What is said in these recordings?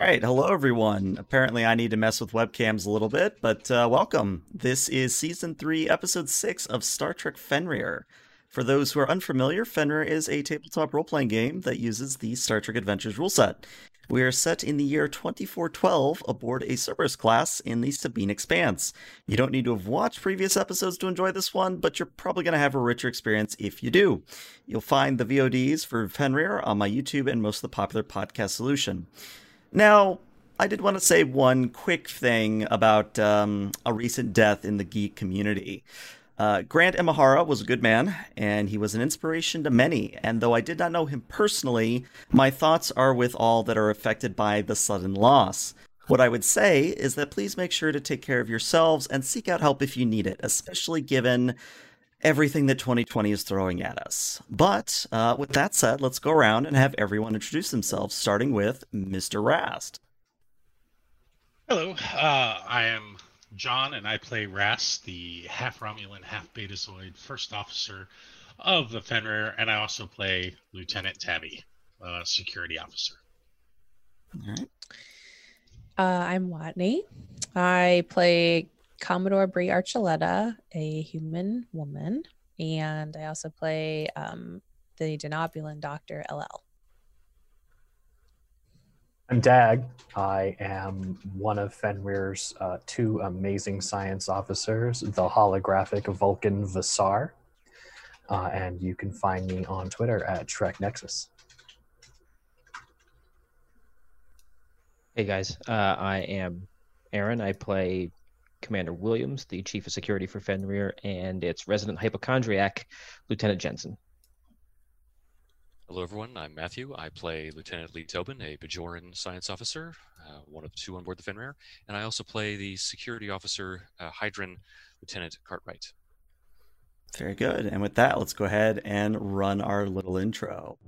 All right, hello everyone. Apparently, I need to mess with webcams a little bit, but uh, welcome. This is season three, episode six of Star Trek Fenrir. For those who are unfamiliar, Fenrir is a tabletop role playing game that uses the Star Trek Adventures rule set. We are set in the year 2412 aboard a Cerberus class in the Sabine Expanse. You don't need to have watched previous episodes to enjoy this one, but you're probably going to have a richer experience if you do. You'll find the VODs for Fenrir on my YouTube and most of the popular podcast solution. Now, I did want to say one quick thing about um, a recent death in the geek community. Uh, Grant Imahara was a good man, and he was an inspiration to many. And though I did not know him personally, my thoughts are with all that are affected by the sudden loss. What I would say is that please make sure to take care of yourselves and seek out help if you need it, especially given everything that 2020 is throwing at us. But uh, with that said, let's go around and have everyone introduce themselves, starting with Mr. Rast. Hello, uh, I am John, and I play Rast, the half Romulan, half Betazoid first officer of the Fenrir, and I also play Lieutenant Tabby, uh, security officer. All right. Uh, I'm Watney. I play Commodore Brie Archuleta, a human woman, and I also play um, the Denobulan Doctor LL. I'm Dag. I am one of Fenrir's uh, two amazing science officers, the holographic Vulcan Vasar. Uh, and you can find me on Twitter at Trek Nexus. Hey guys, uh, I am Aaron. I play Commander Williams, the Chief of Security for Fenrir, and its resident hypochondriac, Lieutenant Jensen. Hello, everyone. I'm Matthew. I play Lieutenant Lee Tobin, a Bajoran science officer, uh, one of two on board the Fenrir, and I also play the security officer, uh, Hydran Lieutenant Cartwright. Very good. And with that, let's go ahead and run our little intro.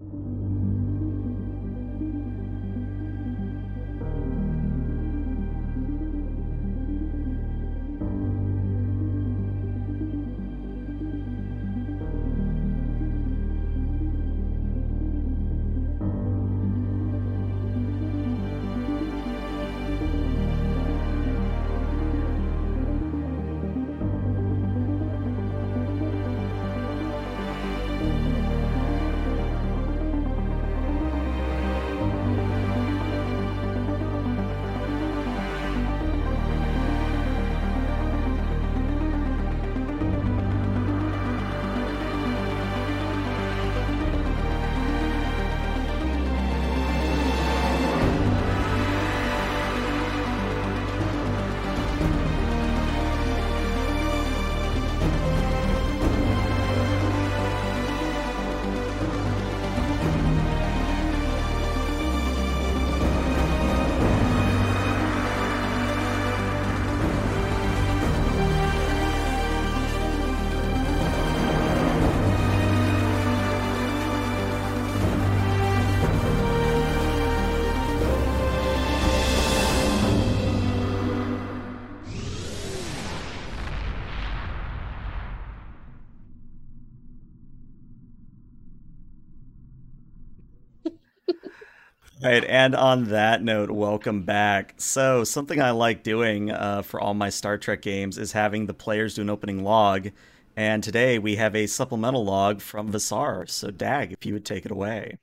Right, and on that note, welcome back. So, something I like doing uh, for all my Star Trek games is having the players do an opening log. And today we have a supplemental log from Vasar. So, Dag, if you would take it away.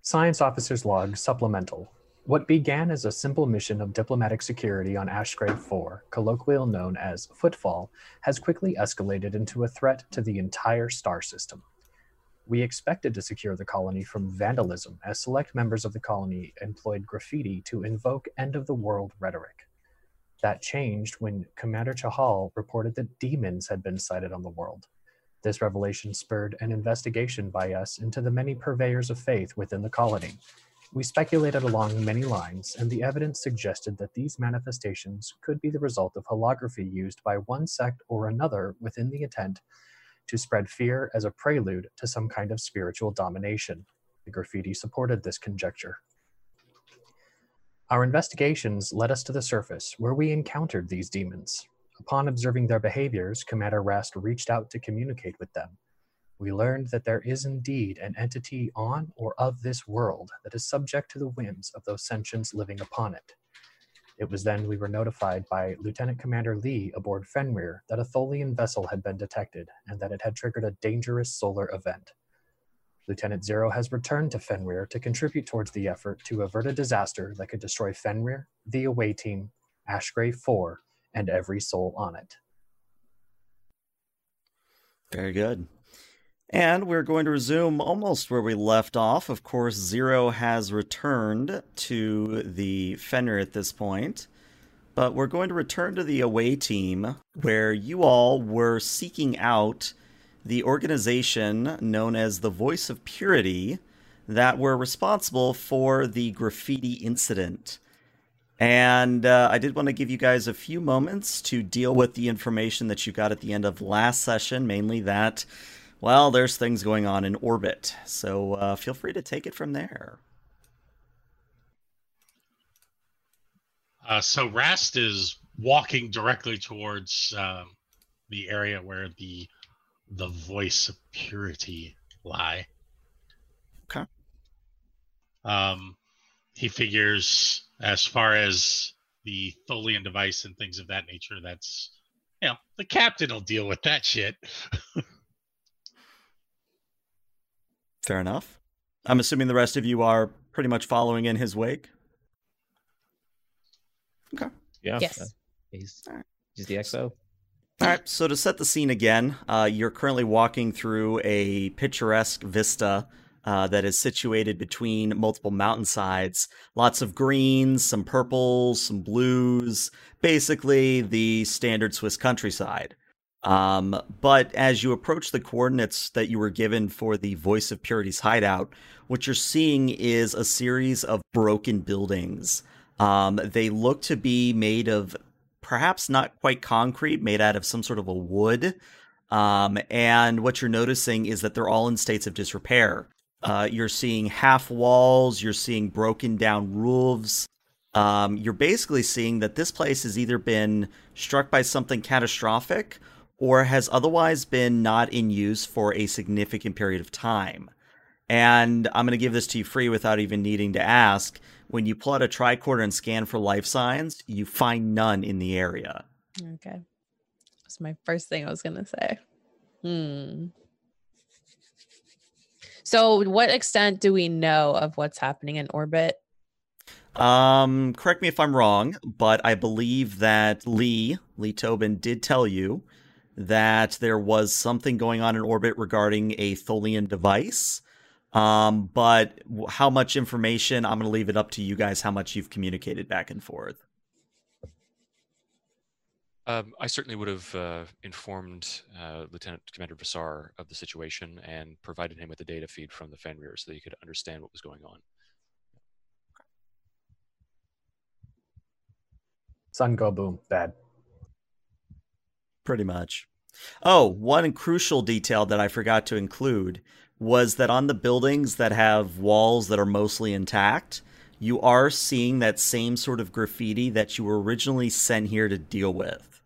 Science Officer's Log Supplemental. What began as a simple mission of diplomatic security on Ashgrave 4, colloquially known as Footfall, has quickly escalated into a threat to the entire star system. We expected to secure the colony from vandalism, as select members of the colony employed graffiti to invoke end of the world rhetoric. That changed when Commander Chahal reported that demons had been sighted on the world. This revelation spurred an investigation by us into the many purveyors of faith within the colony. We speculated along many lines, and the evidence suggested that these manifestations could be the result of holography used by one sect or another within the intent to spread fear as a prelude to some kind of spiritual domination. The graffiti supported this conjecture. Our investigations led us to the surface, where we encountered these demons. Upon observing their behaviors, Commander Rast reached out to communicate with them. we learned that there is indeed an entity on or of this world that is subject to the whims of those sentients living upon it. It was then we were notified by Lieutenant Commander Lee aboard Fenrir that a Tholian vessel had been detected and that it had triggered a dangerous solar event. Lieutenant Zero has returned to Fenrir to contribute towards the effort to avert a disaster that could destroy Fenrir, the away team, Ashgrave 4, and every soul on it. Very good. And we're going to resume almost where we left off. Of course, Zero has returned to the Fenrir at this point. But we're going to return to the away team where you all were seeking out the organization known as the Voice of Purity that were responsible for the graffiti incident. And uh, I did want to give you guys a few moments to deal with the information that you got at the end of last session, mainly that, well, there's things going on in orbit. So uh, feel free to take it from there. Uh, so Rast is walking directly towards um, the area where the the voice of purity lie. Okay. Um, he figures as far as the Tholian device and things of that nature, that's you know, the captain will deal with that shit. Fair enough. I'm assuming the rest of you are pretty much following in his wake. Okay. Yeah. Yes. uh, he's All right. he's the XO. All right, so to set the scene again, uh, you're currently walking through a picturesque vista uh, that is situated between multiple mountainsides. Lots of greens, some purples, some blues, basically the standard Swiss countryside. Um, but as you approach the coordinates that you were given for the Voice of Purity's hideout, what you're seeing is a series of broken buildings. Um, they look to be made of perhaps not quite concrete, made out of some sort of a wood. Um, and what you're noticing is that they're all in states of disrepair. Uh, you're seeing half walls, you're seeing broken down roofs. Um, you're basically seeing that this place has either been struck by something catastrophic or has otherwise been not in use for a significant period of time. And I'm going to give this to you free without even needing to ask. When you pull out a tricorder and scan for life signs, you find none in the area. Okay. That's my first thing I was going to say. Hmm. So, what extent do we know of what's happening in orbit? Um, correct me if I'm wrong, but I believe that Lee, Lee Tobin, did tell you that there was something going on in orbit regarding a Tholian device. Um, but how much information, I'm going to leave it up to you guys how much you've communicated back and forth. Um, I certainly would have uh, informed uh, Lieutenant Commander Vasar of the situation and provided him with the data feed from the Fenrir so that he could understand what was going on. Sun go boom, bad. Pretty much. Oh, one crucial detail that I forgot to include was that on the buildings that have walls that are mostly intact, you are seeing that same sort of graffiti that you were originally sent here to deal with.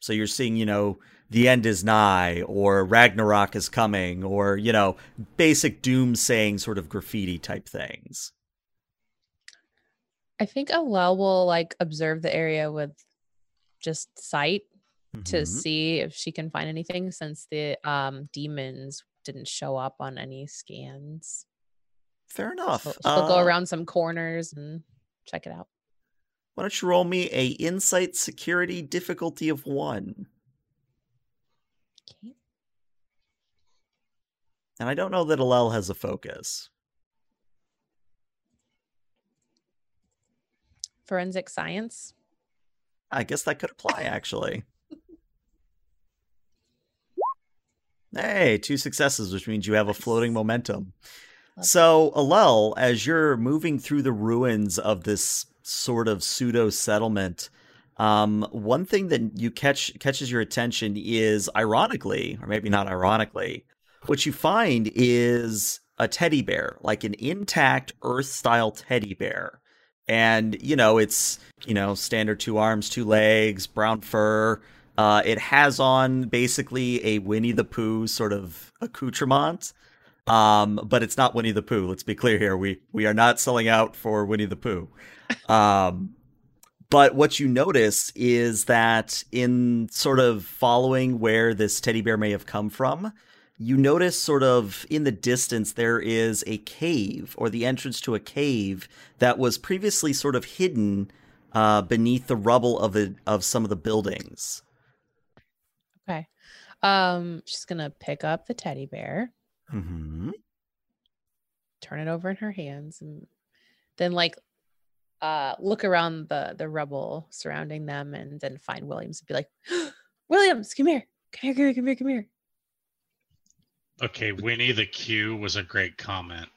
So you're seeing, you know, the end is nigh, or Ragnarok is coming, or, you know, basic doom saying sort of graffiti type things. I think Alel will like observe the area with just sight to Mhm. see if she can find anything since the um demons didn't show up on any scans. Fair enough. She'll go Uh, around some corners and check it out. Why don't you roll me a insight security difficulty of one? Okay. And I don't know that Alel has a focus. Forensic science. I guess that could apply actually. Hey, two successes, which means you have a floating momentum. Love So, Alel, as you're moving through the ruins of this sort of pseudo settlement, um, one thing that you catch catches your attention is, ironically, or maybe not ironically, what you find is a teddy bear, like an intact Earth-style teddy bear, and you know it's you know standard two arms, two legs, brown fur, Uh, it has on basically a Winnie the Pooh sort of accoutrement, um, but it's not Winnie the Pooh. Let's be clear here. We we are not selling out for Winnie the Pooh. Um, but what you notice is that in sort of following where this teddy bear may have come from, you notice sort of in the distance there is a cave or the entrance to a cave that was previously sort of hidden uh, beneath the rubble of the of some of the buildings. Okay. Um, she's gonna pick up the teddy bear, Mm-hmm. turn it over in her hands, and then like uh look around the the rubble surrounding them and then find Williams and be like, Williams, come here. Come here, come here, come here, come here. Okay, Winnie the Q was a great comment.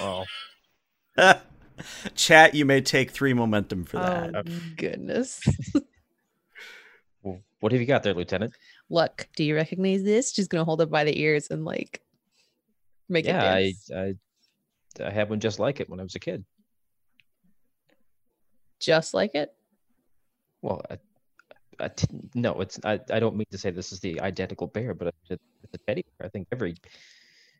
Oh, Chat, you may take three momentum for that. Oh goodness. what have you got there, Lieutenant? Look, do you recognize this? She's gonna hold it by the ears and like make yeah, it I, dance. I I had one just like it when I was a kid. just like it. Well, I, I t- no, it's I, I don't mean to say this is the identical bear, but it's a teddy bear. I think every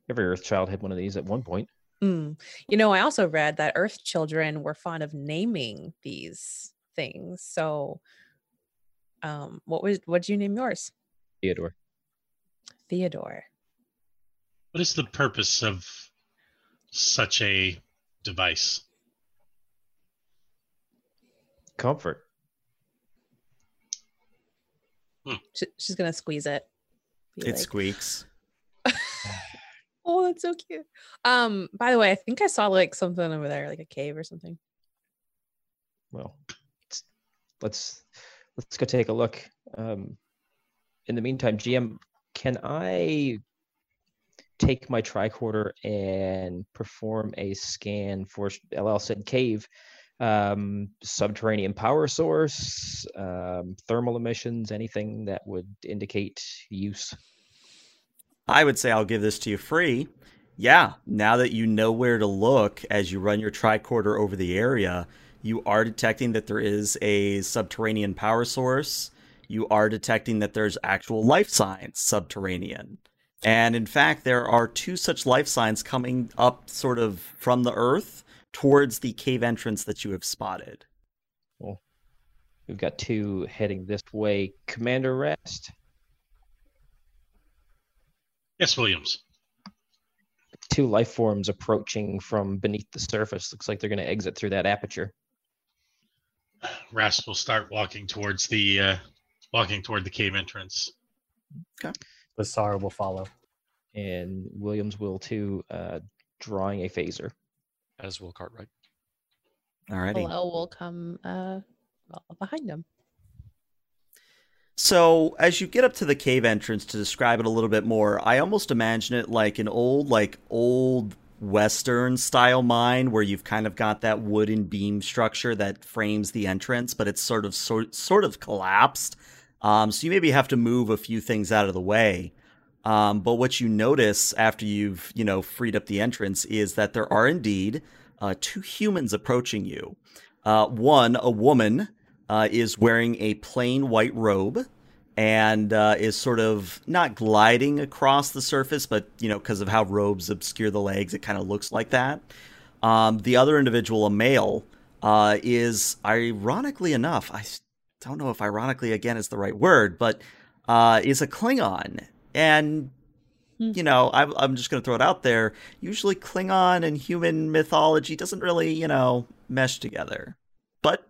every Earth child had one of these at one point. Mm. You know, I also read that Earth children were fond of naming these things. So, um, what was what did you name yours? Theodore. Theodore. What is the purpose of such a device? Comfort. She, she's gonna squeeze it. Be It like, squeaks. oh, that's so cute. Um, by the way, I think I saw like something over there, like a cave or something. Well, let's let's, let's go take a look. Um, in the meantime, GM, can I take my tricorder and perform a scan for LL said cave, um, subterranean power source, um, thermal emissions, anything that would indicate use? I would say I'll give this to you free. Yeah, now that you know where to look as you run your tricorder over the area, you are detecting that there is a subterranean power source. You are detecting that there's actual life signs subterranean. And in fact, there are two such life signs coming up sort of from the earth towards the cave entrance that you have spotted. Well, We've got two heading this way. Commander Rast, Yes, Williams. two life forms approaching from beneath the surface. Looks like they're going to exit through that aperture. Rast will start walking towards the uh, walking toward the cave entrance. Okay. Vasar will follow. and Williams will too, uh, drawing a phaser. As will Cartwright. Alrighty. Hello will come uh well, behind him. So, as you get up to the cave entrance to describe it a little bit more, I almost imagine it like an old, like old Western style mine where you've kind of got that wooden beam structure that frames the entrance, but it's sort of sort, sort of collapsed. Um, so you maybe have to move a few things out of the way. Um, but what you notice after you've you know freed up the entrance is that there are indeed uh, two humans approaching you. Uh, one, a woman, uh, is wearing a plain white robe and uh, is sort of not gliding across the surface, but you know, because of how robes obscure the legs, it kind of looks like that. Um, the other individual, a male, uh, is ironically enough, I don't know if ironically again is the right word, but uh, is a Klingon. And Hmm. you know, I'm, I'm just going to throw it out there. Usually, Klingon and human mythology doesn't really, you know, mesh together. But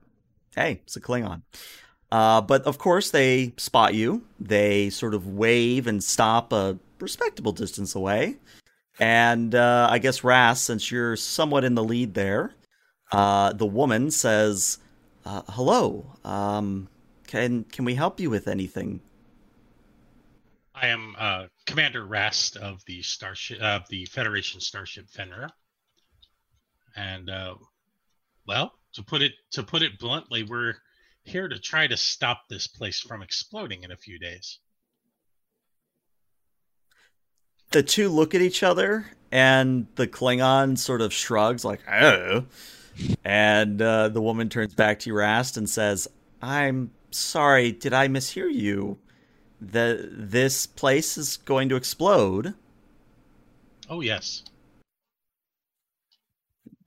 hey, it's a Klingon. Uh, but of course, they spot you. They sort of wave and stop a respectable distance away. And uh, I guess Rast, since you're somewhat in the lead there, uh, the woman says, uh, "Hello. Um, can can we help you with anything?" I am uh, Commander Rast of the starship of the Federation starship Fenrir. And uh, well, to put it to put it bluntly, we're here to try to stop this place from exploding in a few days. the two look at each other, and the Klingon sort of shrugs, like, oh. And uh, the woman turns back to Rast, and says, I'm sorry, did I mishear you? The this place is going to explode. Oh yes.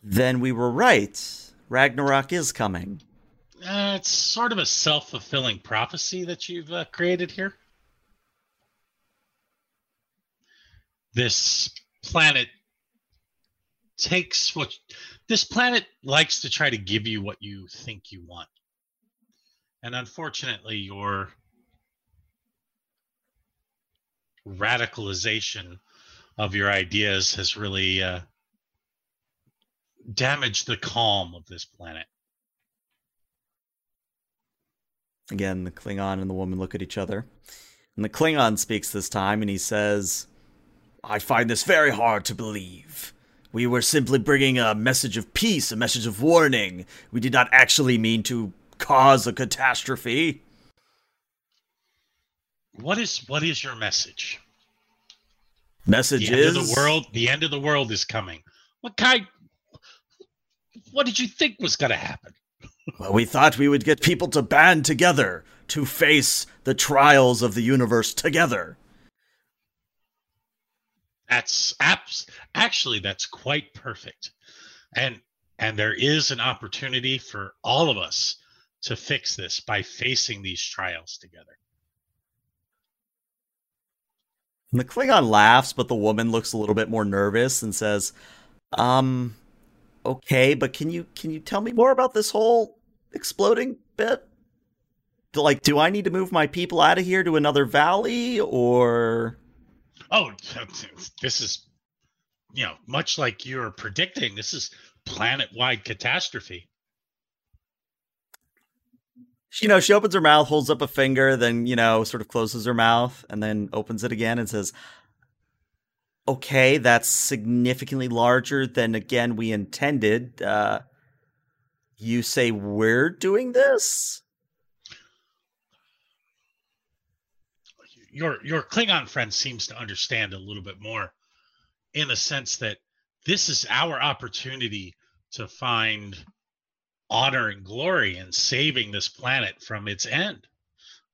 Then we were right. Ragnarok is coming. Uh, it's sort of a self-fulfilling prophecy that you've uh, created here. This planet takes what this planet likes to try to give you what you think you want. And unfortunately, your radicalization of your ideas has really uh, damaged the calm of this planet. Again, the Klingon and the woman look at each other. And the Klingon speaks this time and he says, I find this very hard to believe. We were simply bringing a message of peace, a message of warning. We did not actually mean to cause a catastrophe. What is what is your message? Message the is end of the world. The end of the world is coming. What kind? What did you think was going to happen? Well, we thought we would get people to band together to face the trials of the universe together. That's apps. Actually, that's quite perfect, and and there is an opportunity for all of us to fix this by facing these trials together. And the Klingon laughs, but the woman looks a little bit more nervous and says, "Um, okay, but can you can you tell me more about this whole exploding bit? Like, do I need to move my people out of here to another valley, or?" Oh, this is, you know, much like you're predicting, this is planet-wide catastrophe. You know, she opens her mouth, holds up a finger, then, you know, sort of closes her mouth and then opens it again and says, Okay, that's significantly larger than again we intended. Uh you say we're doing this? Your your Klingon friend seems to understand a little bit more in the sense that this is our opportunity to find honor and glory in saving this planet from its end.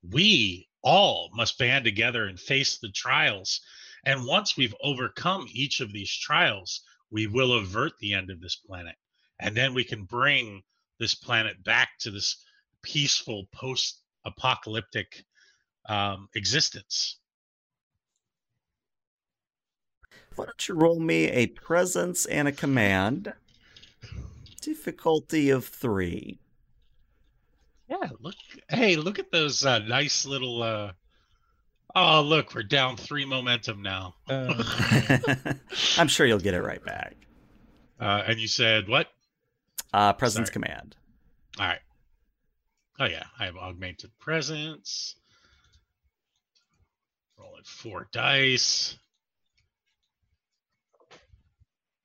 We all must band together and face the trials. And once we've overcome each of these trials, we will avert the end of this planet. And then we can bring this planet back to this peaceful post apocalyptic um, existence. Why don't you roll me a presence and a command? Difficulty of three. Yeah, look. Hey, look at those uh, nice little. Uh... Oh, look, we're down three momentum now. Uh, I'm sure you'll get it right back. Uh, and you said what? Uh, presence Sorry. command. All right. Oh yeah, I have augmented presence. Rolling four dice.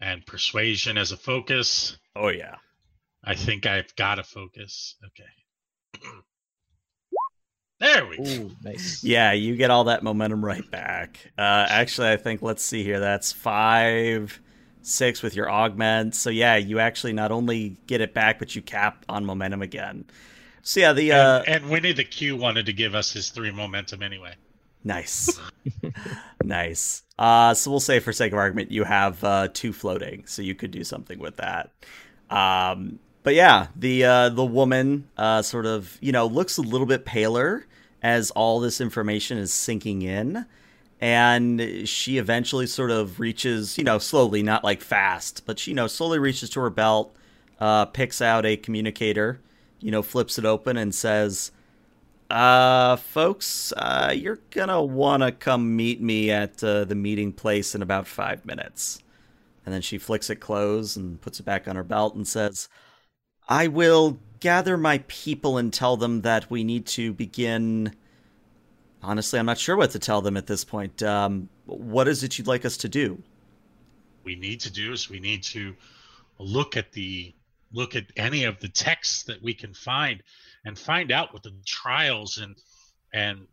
And persuasion as a focus. Oh yeah. I think I've got a focus. Okay. there we go. ooh, nice. Yeah, you get all that momentum right back. Uh, actually, I think let's see here. That's five, six with your augment. So yeah, you actually not only get it back, but you cap on momentum again. So yeah, the uh, and, and Winnie the Q wanted to give us his three momentum anyway. nice, nice. Uh, so we'll say for sake of argument, you have uh, two floating, so you could do something with that. Um, but yeah, the uh, the woman uh, sort of you know looks a little bit paler as all this information is sinking in, and she eventually sort of reaches you know slowly, not like fast, but she you know slowly reaches to her belt, uh, picks out a communicator, you know flips it open and says. Uh, folks, uh, you're gonna wanna come meet me at uh, the meeting place in about five minutes. And then she flicks it closed and puts it back on her belt and says, I will gather my people and tell them that we need to begin. Honestly, I'm not sure what to tell them at this point. Um, what is it you'd like us to do? we need to do is we need to look at the look at any of the texts that we can find and find out what the trials and and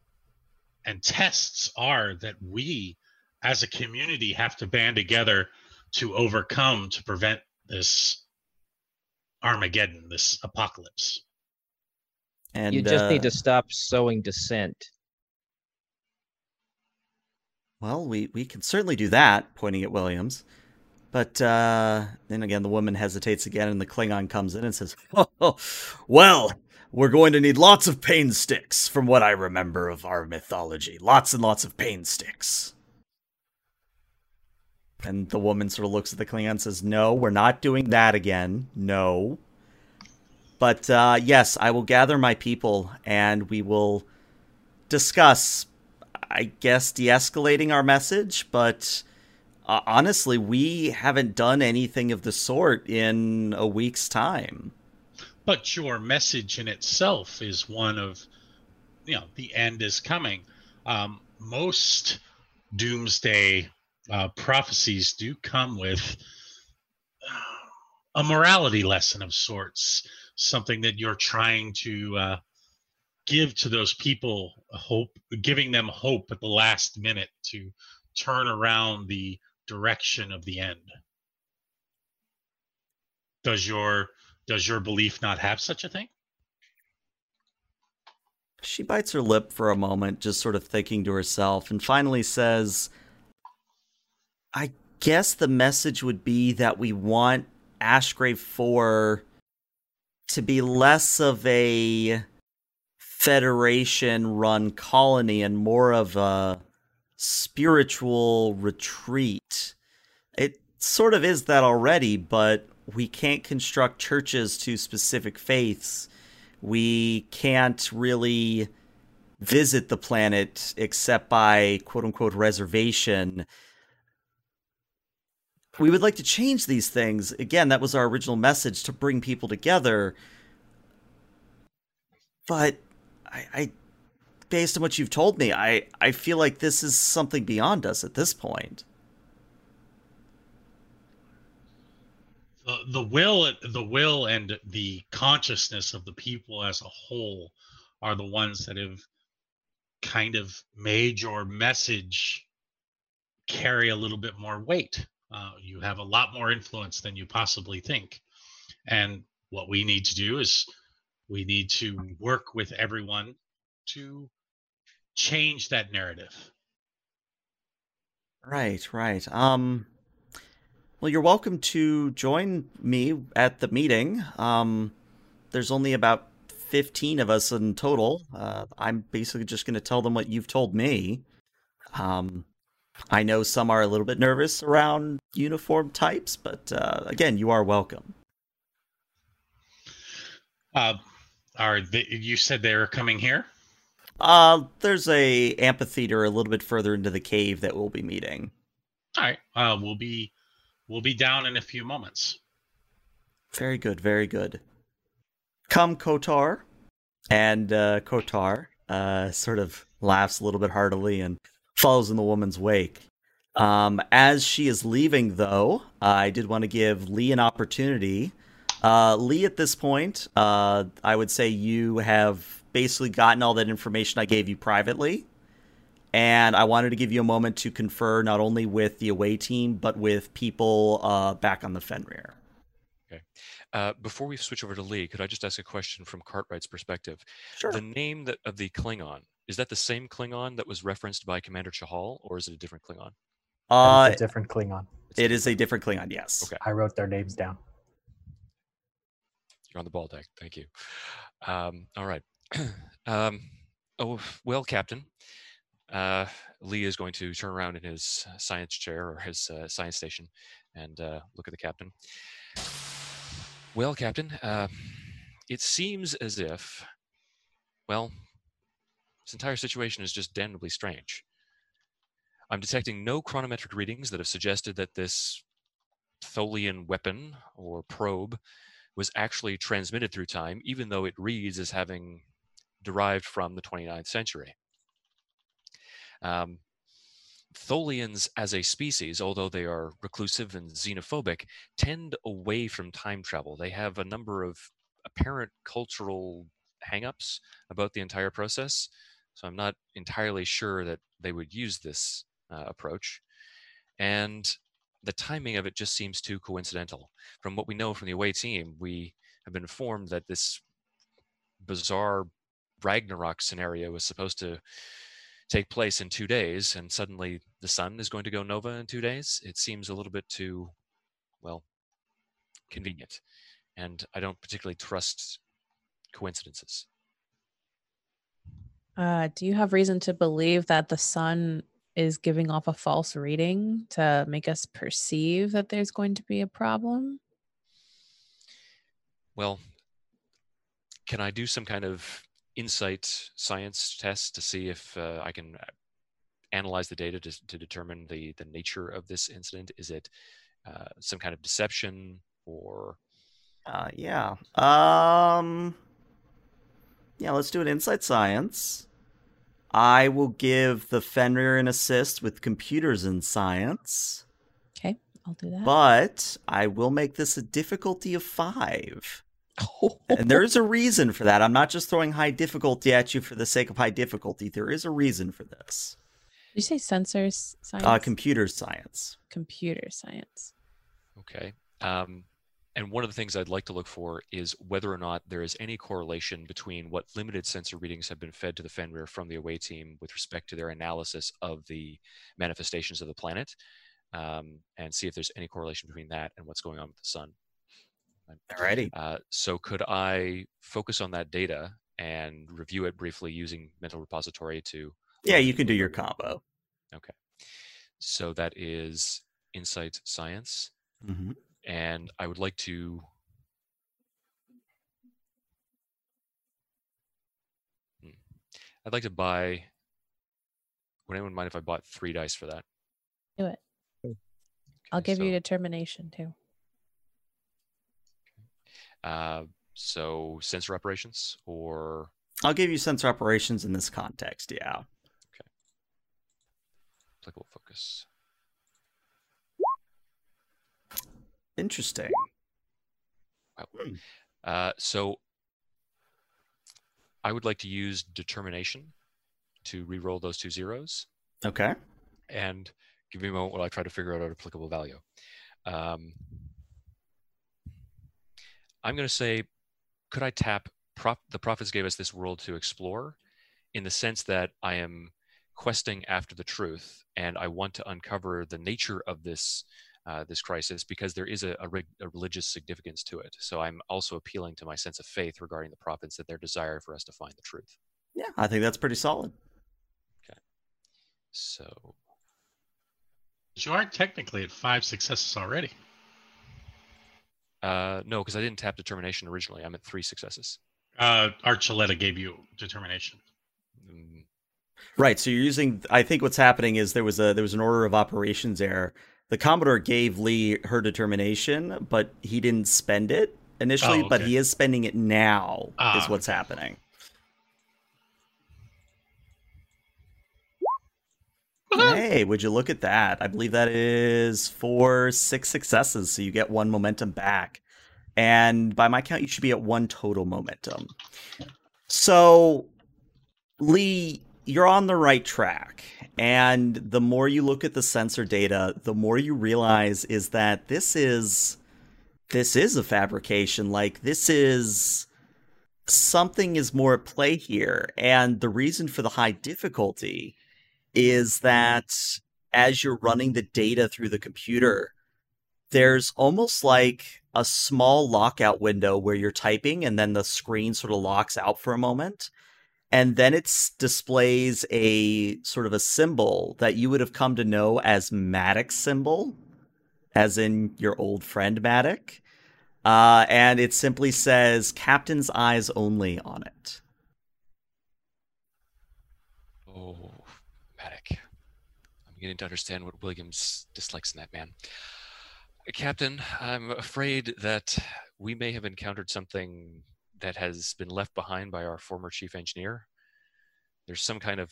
and tests are that we as a community have to band together to overcome to prevent this armageddon this apocalypse And you just uh, need to stop sowing dissent. Well, we, we can certainly do that, pointing at Williams. But uh, then again, the woman hesitates again, and the Klingon comes in and says, oh, Well, we're going to need lots of pain sticks, from what I remember of our mythology. Lots and lots of pain sticks. And the woman sort of looks at the Klingon and says, No, we're not doing that again. No. But uh, yes, I will gather my people and we will discuss, I guess, de escalating our message. But uh, honestly, we haven't done anything of the sort in a week's time. But your message in itself is one of, you know, the end is coming. Um, most doomsday uh, prophecies do come with uh, a morality lesson of sorts, something that you're trying to uh, give to those people hope, giving them hope at the last minute to turn around the direction of the end. Does your does your belief not have such a thing? She bites her lip for a moment, just sort of thinking to herself, and finally says, I guess the message would be that we want Ashgrave 4 to be less of a Federation run colony and more of a spiritual retreat. It sort of is that already, but we can't construct churches to specific faiths. We can't really visit the planet except by quote unquote reservation. We would like to change these things. Again, that was our original message to bring people together. But I, I based on what you've told me, I, I feel like this is something beyond us at this point. the, the will the will and the consciousness of the people as a whole are the ones that have kind of made your message carry a little bit more weight uh, you have a lot more influence than you possibly think and what we need to do is we need to work with everyone to change that narrative Right, right. Um well, you're welcome to join me at the meeting. Um there's only about 15 of us in total. Uh, I'm basically just going to tell them what you've told me. Um I know some are a little bit nervous around uniform types, but uh, again, you are welcome. uh, are they, you said they were coming here Uh, there's a amphitheater a little bit further into the cave that we'll be meeting. all right uh, we'll be we'll be down in a few moments Very good, very good. Come, Kotar. And uh, Kotar uh, sort of laughs a little bit heartily and follows in the woman's wake. Um, as she is leaving, though, I did want to give Lee an opportunity. Uh, Lee, at this point, uh, I would say you have basically gotten all that information I gave you privately. And I wanted to give you a moment to confer not only with the away team, but with people uh, back on the Fenrir. Uh, before we switch over to Lee, could I just ask a question from Cartwright's perspective? Sure. The name that, of the Klingon is that the same Klingon that was referenced by Commander Chahal, or is it a different Klingon? Uh, It's a different Klingon. It is a different Klingon, yes. Okay. I wrote their names down. You're on the ball Dag. Thank you. Um, all right. um, oh well, Captain. Uh, Lee is going to turn around in his science chair or his uh, science station and uh, look at the captain. Well, Captain, uh, it seems as if, well, this entire situation is just damnably strange. I'm detecting no chronometric readings that have suggested that this Tholian weapon or probe was actually transmitted through time, even though it reads as having derived from the 29th century. Um, Tholians as a species, although they are reclusive and xenophobic, tend away from time travel. They have a number of apparent cultural hangups about the entire process. So I'm not entirely sure that they would use this uh, approach. And the timing of it just seems too coincidental. From what we know from the away team, we have been informed that this bizarre Ragnarok scenario was supposed to take place in two days, and suddenly the sun is going to go nova in two days. It seems a little bit too, well, convenient, and I don't particularly trust coincidences. Uh, do you have reason to believe that the sun is giving off a false reading to make us perceive that there's going to be a problem? Well, can I do some kind of insight science test to see if uh, I can uh, analyze the data to, to determine the, the nature of this incident? Is it uh, some kind of deception or? Uh, yeah. Um. Yeah, let's do an insight science. I will give the Fenrir an assist with computers and science. Okay, I'll do that. But I will make this a difficulty of five. and there is a reason for that. I'm not just throwing high difficulty at you for the sake of high difficulty. There is a reason for this. Did you say sensors science? Uh, computer science. Computer science. Okay. Um, and one of the things I'd like to look for is whether or not there is any correlation between what limited sensor readings have been fed to the Fenrir from the away team with respect to their analysis of the manifestations of the planet, um, and see if there's any correlation between that and what's going on with the sun. Alrighty. Uh, so could I focus on that data and review it briefly using mental repository to? Yeah, you can do your combo. Okay. So that is insight science. Mm-hmm. And I would like to hmm, I'd like to buy. Would anyone mind if I bought three dice for that? Do it. Okay, I'll give you determination too. Uh, so sensor operations or I'll give you sensor operations in this context. Yeah. Okay. Applicable focus. Interesting. Wow. Hmm. Uh, so I would like to use determination to re-roll those two zeros Okay. and give me a moment while I try to figure out an applicable value. Um, I'm going to say, could I tap prop? The prophets gave us this world to explore, in the sense that I am questing after the truth, and I want to uncover the nature of this uh, this crisis because there is a, a, reg- a religious significance to it. So I'm also appealing to my sense of faith regarding the prophets that their desire for us to find the truth. Yeah, I think that's pretty solid. Okay. So You are technically at five successes already. uh, no, because I didn't tap determination originally. I'm at three successes. Uh, Archuleta gave you determination. Mm, Right. So you're using. I think what's happening is there was a there was an order of operations error. The Commodore gave Lee her determination, but he didn't spend it initially. Oh, But he is spending it now. Ah, is what's happening. hey, would you look at that? I believe that is four, six successes, so you get one momentum back. And by my count, you should be at one total momentum. So, Lee, you're on the right track. And the more you look at the sensor data, the more you realize is that this is this is a fabrication. Like this is something is more at play here. And the reason for the high difficulty is that as you're running the data through the computer, there's almost like a small lockout window where you're typing and then the screen sort of locks out for a moment. And then it displays a sort of a symbol that you would have come to know as Matic symbol, as in your old friend Matic. Uh, and it simply says Captain's Eyes Only on it. Oh, Matic. I'm beginning to understand what Williams dislikes in that man. Captain, I'm afraid that we may have encountered something that has been left behind by our former chief engineer. There's some kind of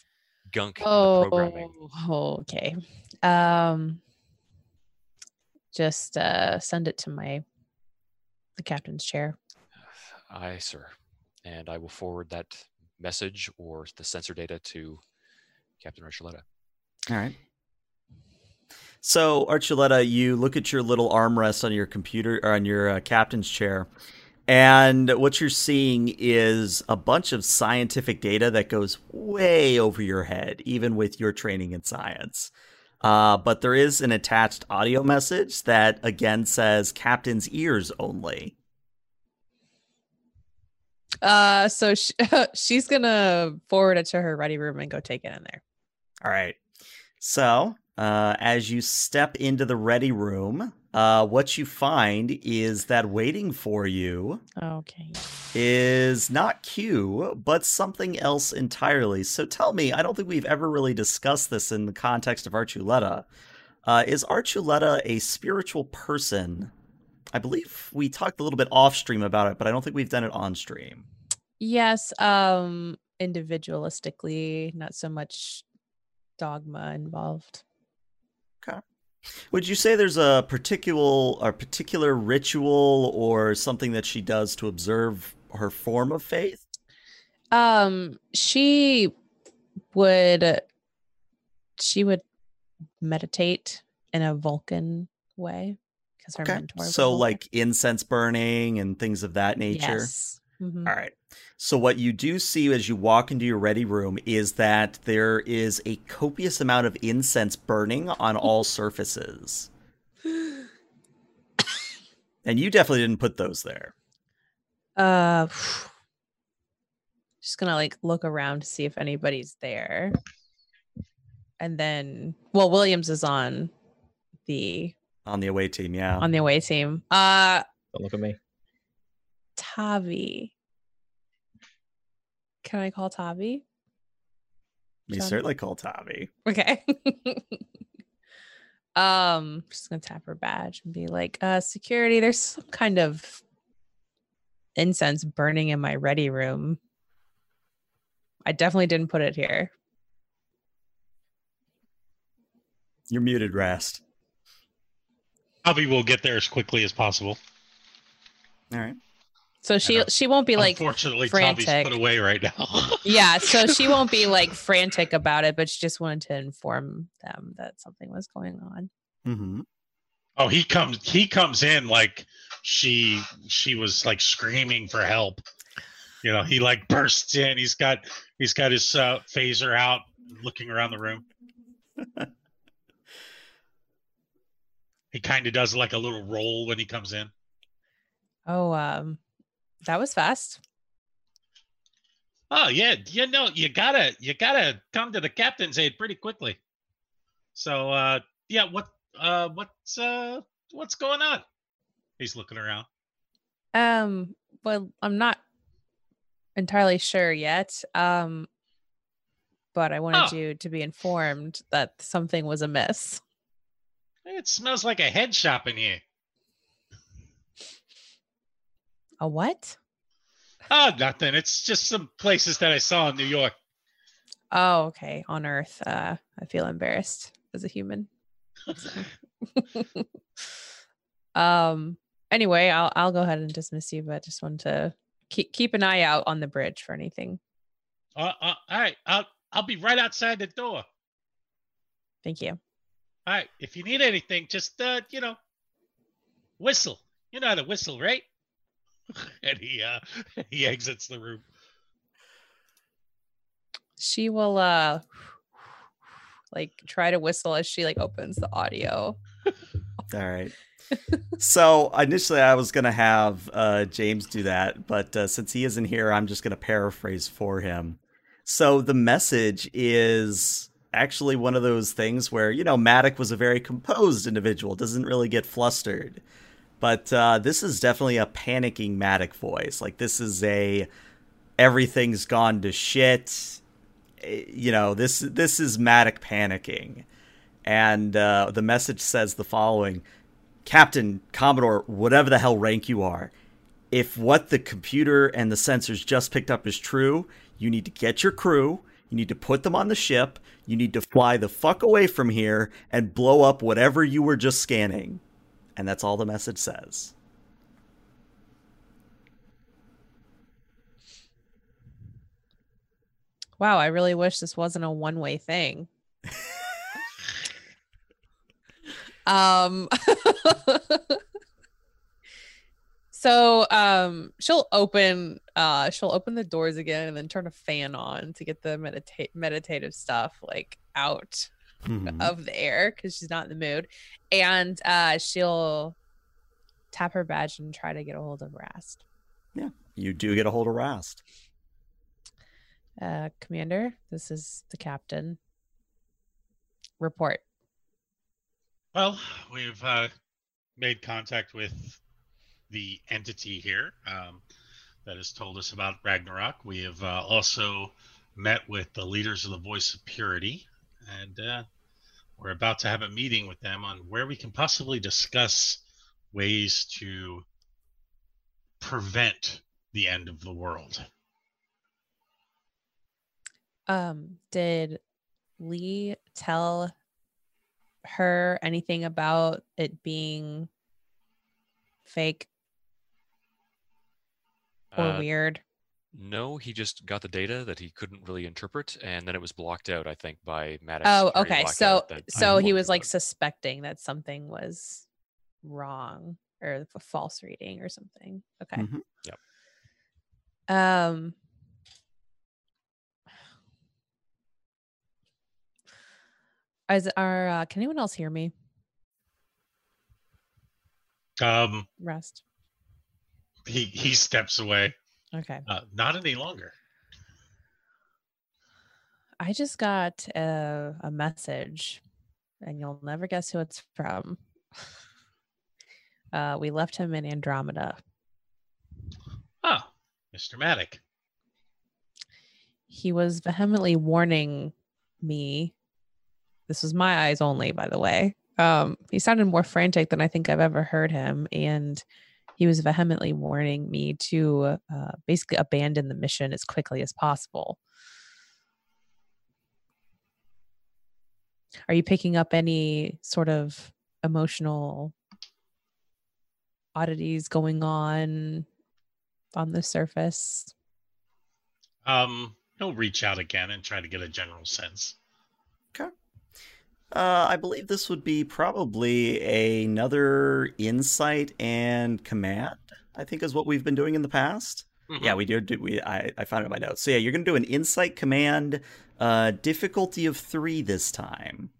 gunk in the programming. Oh, okay. Um, just uh, send it to my the captain's chair. Aye, sir. And I will forward that message or the sensor data to Captain Archuleta. All right. So, Archuleta, you look at your little armrest on your computer or on your uh, captain's chair, And what you're seeing is a bunch of scientific data that goes way over your head, even with your training in science. Uh, but there is an attached audio message that again says captain's ears only. Uh, so sh- she's gonna forward it to her ready room and go take it in there. All right. So, uh, as you step into the ready room, uh, what you find is that waiting for you Okay. is not Q, but something else entirely. So tell me, I don't think we've ever really discussed this in the context of Archuleta. Uh, is Archuleta a spiritual person? I believe we talked a little bit off stream about it, but I don't think we've done it on stream. Yes. Um, individualistically, not so much dogma involved. Would you say there's a particular a particular ritual or something that she does to observe her form of faith? Um, she would she would meditate in a Vulcan way because her Okay. mentor. So like incense burning and things of that nature. Yes. Mhm. All right. So what you do see as you walk into your ready room is that there is a copious amount of incense burning on all surfaces. And you definitely didn't put those there. Uh, just gonna like look around to see if anybody's there, and then well, Williams is on the On the away team, yeah. on the away team. Uh, Don't look at me. Tavi. Can I call Tavi? you John? certainly call Tavi. Okay. um, just gonna tap her badge and be like, uh, security, there's some kind of incense burning in my ready room. I definitely didn't put it here. You're muted, Rast. Probably will get there as quickly as possible. All right. So she know. she won't be like Unfortunately, Tommy's frantic. put away right now. yeah, so she won't be like frantic about it, but she just wanted to inform them that something was going on. Mm-hmm. oh, he comes. He comes in like she she was like screaming for help. You know, he like bursts in. He's got he's got his uh, phaser out, looking around the room. he kind of does like a little roll when he comes in. Oh, um, that was fast. Oh yeah, you know you gotta you gotta come to the captain's aid pretty quickly. So uh yeah, what uh what's uh what's going on? He's looking around. Um, well, I'm not entirely sure yet. Um, but I wanted Oh. you to be informed that something was amiss. It smells like a head shop in here. A what? Oh, nothing. It's just some places that I saw in New York. Oh, okay. On Earth, uh, I feel embarrassed as a human. Um. Anyway, I'll I'll go ahead and dismiss you, but I just want to keep keep an eye out on the bridge for anything. Uh, uh, all right, I'll I'll be right outside the door. Thank you. All right, if you need anything, just uh, you know, whistle. You know how to whistle, right? and he uh he exits the room. She will uh like try to whistle as she like opens the audio. All right. so initially, I was gonna have uh, James do that, but uh, since he isn't here, I'm just gonna paraphrase for him. So the message is actually one of those things where you know Maddox was a very composed individual, doesn't really get flustered, but uh, this is definitely a panicking Matic voice. Like this is a everything's gone to shit. Eh, You know this this is Matic panicking and uh, the message says the following Captain, Commodore, whatever the hell rank you are, if what the computer and the sensors just picked up is true, you need to get your crew, you need to put them on the ship, you need to fly the fuck away from here and blow up whatever you were just scanning. And that's all the message says. Wow, I really wish this wasn't a one-way thing. um So um she'll open uh she'll open the doors again and then turn a fan on to get the meditate meditative stuff like out Mhm. of the air because she's not in the mood. And uh she'll tap her badge and try to get a hold of Rast. Yeah, you do get a hold of Rast. Uh Commander, this is the captain. Report. Well, we've uh, made contact with the entity here um, that has told us about Ragnarok. We have uh, also met with the leaders of the Voice of Purity, and uh, we're about to have a meeting with them on where we can possibly discuss ways to prevent the end of the world. Um, did Lee tell her anything about it being fake or Uh, weird? No, he just got the data that he couldn't really interpret, and then it was blocked out. I think by Maddox. Oh, okay. So so he was him like about. suspecting that something was wrong or a false reading or something. Okay. Mhm. Yep. Um Is our uh, can anyone else hear me? Um, Rast. he he steps away. Okay. Uh, not any longer. I just got a, a message, and you'll never guess who it's from. Uh, we left him in Andromeda. Ah, Mr. Maddock. He was vehemently warning me. This was my eyes only, by the way. Um, he sounded more frantic than I think I've ever heard him, and he was vehemently warning me to uh, basically abandon the mission as quickly as possible. Are you picking up any sort of emotional oddities going on on the surface? Um, he'll reach out again and try to get a general sense. Uh, I believe this would be probably another insight and command. I think is what we've been doing in the past. Mhm. Yeah, we did. do- We I, I found it in my notes. So yeah, you're gonna do an insight command, uh, difficulty of three this time.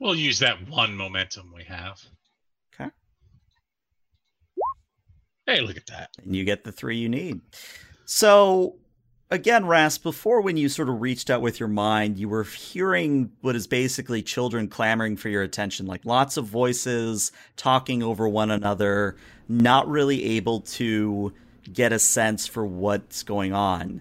We'll use that one momentum we have. Okay. Hey, look at that. and you get the three you need. So, again, Ras, before when you sort of reached out with your mind, you were hearing what is basically children clamoring for your attention, like lots of voices talking over one another, not really able to get a sense for what's going on.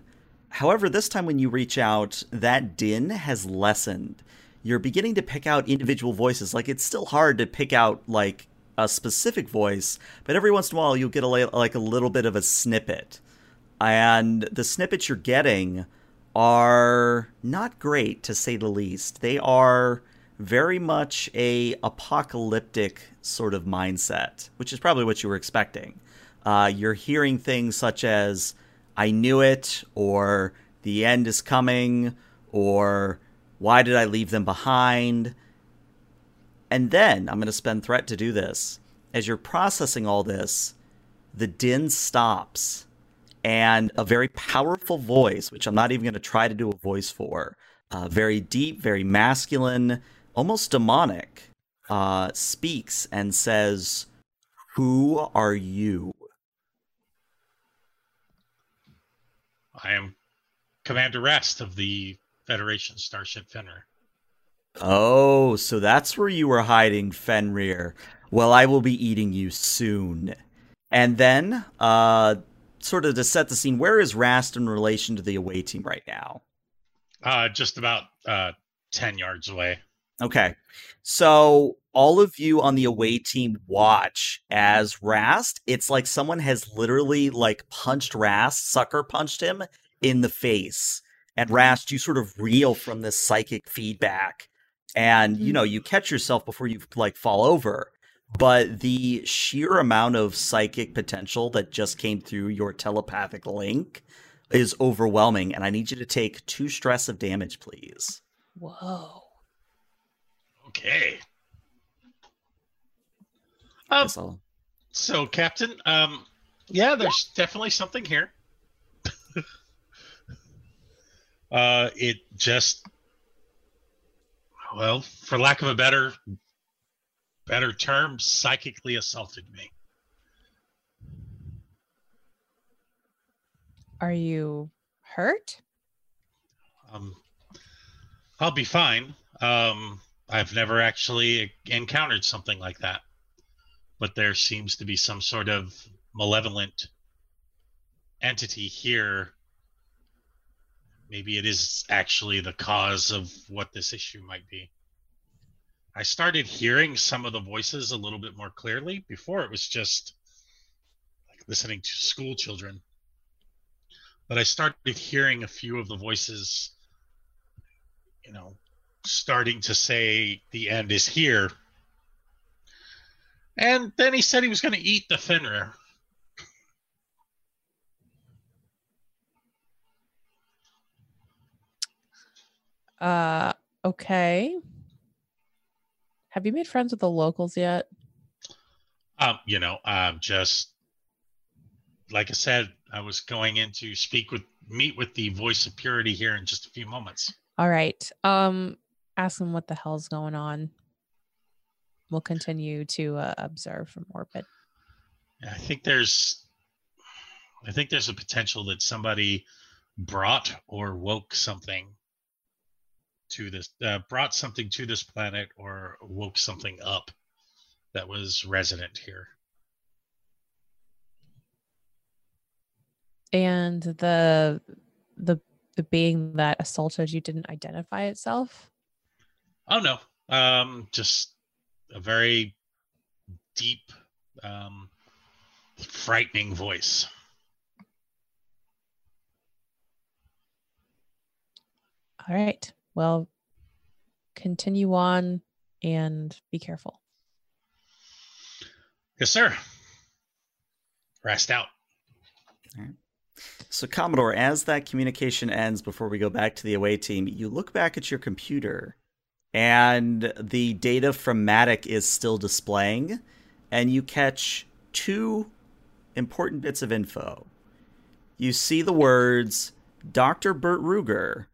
However, this time when you reach out, that din has lessened. You're beginning to pick out individual voices. Like it's still hard to pick out like a specific voice, but every once in a while you'll get a, like a little bit of a snippet. And the snippets you're getting are not great to say the least. They are very much a apocalyptic sort of mindset, which is probably what you were expecting. Uh, you're hearing things such as "I knew it," or "The end is coming," or "Why did I leave them behind?" And then I'm going to spend threat to do this. As you're processing all this, the din stops, and a very powerful voice, which I'm not even going to try to do a voice for, uh, very deep, very masculine, almost demonic, uh, speaks and says, Who are you? I am Commander Rast of the Federation Starship Fenrir. Oh, so that's where you were hiding, Fenrir. Well, I will be eating you soon. And then, uh, sort of to set the scene, where is Rast in relation to the away team right now? Uh, just about uh, 10 yards away. Okay. So all of you on the away team watch as Rast, it's like someone has literally like punched Rast, sucker punched him in the face. And Rast, you sort of reel from this psychic feedback. And you know, you catch yourself before you like fall over. But the sheer amount of psychic potential that just came through your telepathic link is overwhelming. And I need you to take two stress of damage, please. Whoa. Okay. Um, so, Captain, um, yeah, there's definitely something here. uh, it just, well, for lack of a better, better term, psychically assaulted me. Are you hurt? Um, I'll be fine. Um, I've never actually encountered something like that, but there seems to be some sort of malevolent entity here. Maybe it is actually the cause of what this issue might be. I started hearing some of the voices a little bit more clearly. Before it was just like listening to school children. But I started hearing a few of the voices, you know, starting to say the end is here. And then he said he was going to eat the Fenrir. Uh, okay. Have you made friends with the locals yet? Um, you know, um, just like I said, I was going in to speak with, meet with the voice of purity here in just a few moments. All right. Um, ask them what the hell's going on. We'll continue to uh, observe from orbit. I think there's, I think there's a potential that somebody brought or woke something to this, uh, brought something to this planet or woke something up that was resident here. And the the the being that assaulted you didn't identify itself. Oh no, um, just a very deep, um, frightening voice. All right. Well, continue on and be careful. Yes, sir. Rast out. So, Commodore, as that communication ends before we go back to the away team, you look back at your computer and the data from Matic is still displaying, and you catch two important bits of info. You see the words Dr. Bert Ruger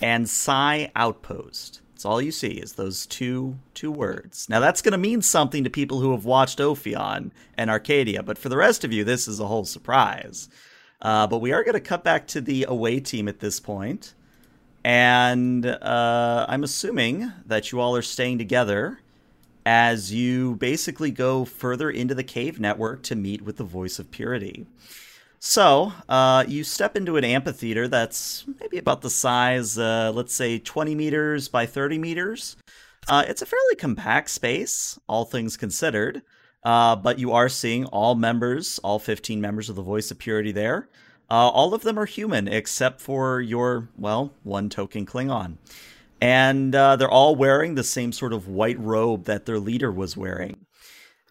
and Psi Outpost. That's all you see is those two two words. Now that's going to mean something to people who have watched Ophion and Arcadia, but for the rest of you, this is a whole surprise. Uh, but we are going to cut back to the away team at this. And uh, I'm assuming that you all are staying together as you basically go further into the cave network to meet with the Voice of Purity. So, uh, you step into an amphitheater that's maybe about the size, uh, let's say 20 meters by 30 meters. Uh, it's a fairly compact space, all things considered. Uh, but you are seeing all members, all 15 members of the Voice of Purity there. Uh, all of them are human except for your, well, one token Klingon. And uh, they're all wearing the same sort of white robe that their leader was wearing.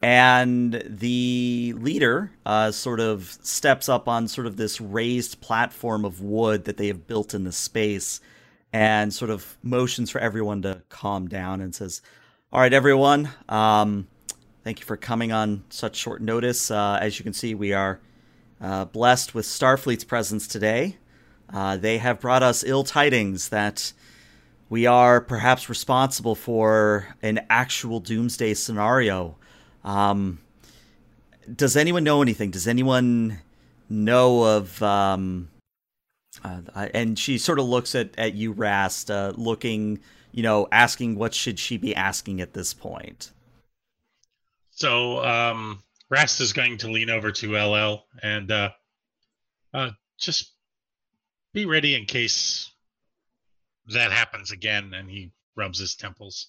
And the leader uh, sort of steps up on sort of this raised platform of wood that they have built in the space and sort of motions for everyone to calm down and says, All right, everyone, um, Thank you for coming on such short notice. Uh, as you can see, we are uh, blessed with Starfleet's presence today. Uh, they have brought us ill tidings that we are perhaps responsible for an actual doomsday scenario. Um, does anyone know anything? Does anyone know of? Um, uh, and she sort of looks at at you, Rast, uh, looking, you know, asking what should she be asking at this point. So um, Rast is going to lean over to LL and uh, uh, just be ready in case that happens again. And he rubs his temples.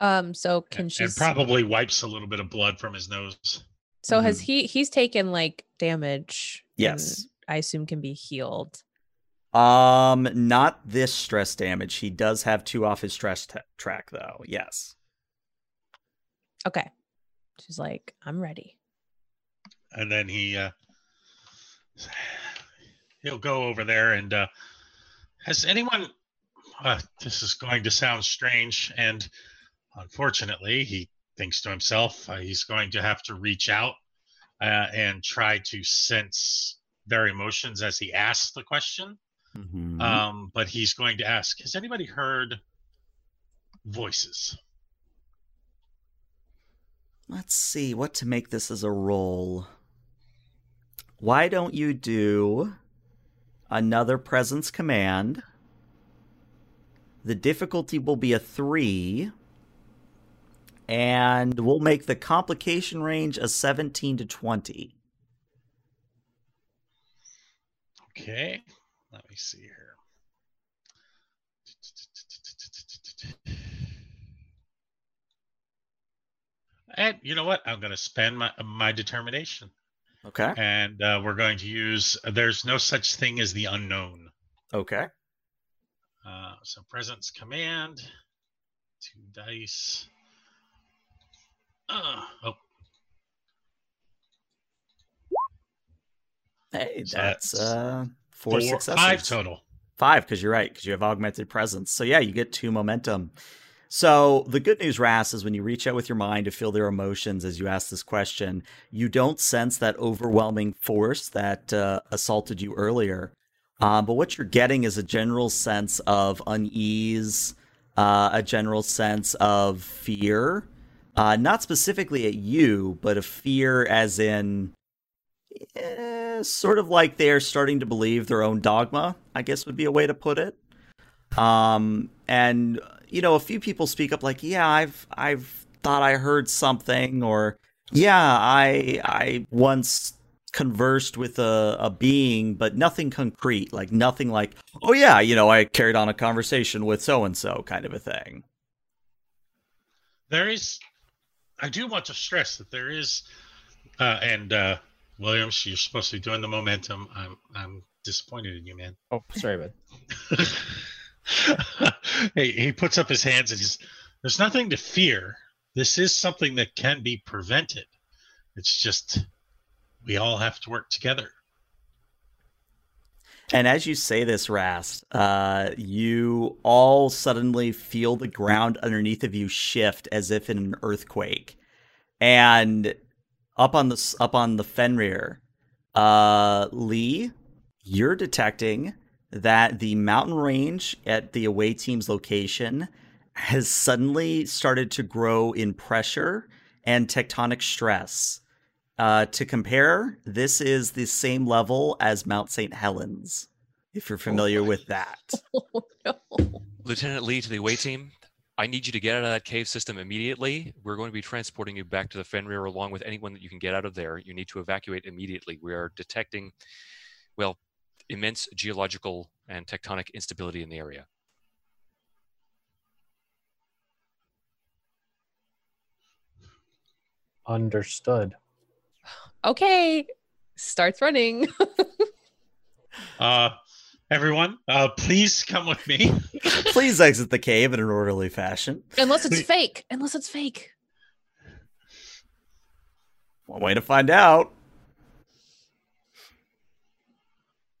Um. So can and, she? and probably wipes a little bit of blood from his nose. So has he? He's taken like damage. Yes. I assume can be healed. Um, not this stress damage. He does have two off his stress t- track, though. Yes. Okay. She's like, I'm ready. And then he uh, he'll go over there and uh, has anyone? Uh, this is going to sound strange, and unfortunately, he thinks to himself uh, he's going to have to reach out uh, and try to sense their emotions as he asks the question. Mhm. Um, but he's going to ask, "Has anybody heard voices?" Let's see what to make this as a roll. Why don't you do another presence command? The difficulty will be a three, and we'll make the complication range a 17 to 20. Okay, let me see here. And you know what? I'm going to spend my my determination, Okay. and uh, we're going to use. There's no such thing as the unknown. Okay. Uh, so presence command, two dice. Uh, oh, Hey, So that's that's uh four, four, successes. five total. Five, because you're right, because you have augmented presence. So yeah, you get two momentum. So the good news, Ras, is when you reach out with your mind to feel their emotions as you ask this question, you don't sense that overwhelming force that uh, assaulted you earlier. Um, but what you're getting is a general sense of unease, uh, a general sense of fear, uh, not specifically at you, but a fear as in eh, sort of like they're starting to believe their own dogma, I guess would be a way to put it. Um, and you know, a few people speak up like, "Yeah, I've I've thought I heard something," or "Yeah, I I once conversed with a, a being, but nothing concrete, like nothing like, oh yeah, you know, I carried on a conversation with so and so, kind of a thing." there is i do want to stress that there is uh and uh williams you're supposed to be doing the momentum. I'm i'm disappointed in you man. Oh, sorry, bud. he, he puts up his hands and he's there's nothing to fear. This is something that can be prevented. It's just we all have to work together And as you say this, Rast, uh, you all suddenly feel the ground underneath of you shift as if in an earthquake, and up on the up on the Fenrir, uh, Lee, you're detecting that the mountain range at the away team's location has suddenly started to grow in pressure and tectonic stress. Uh, to compare, this is the same level as Mount St. Helens, if you're familiar with that. Oh, no. Lieutenant Lee to the away team. I need you to get out of that cave system immediately. We're going to be transporting you back to the Fenrir along with anyone that you can get out of there. You need to evacuate immediately. We are detecting, well, immense geological and tectonic instability in the area. Understood. Okay. Starts running. uh everyone uh please come with me Please exit the cave in an orderly fashion. Unless it's fake. Unless it's fake. One way to find out.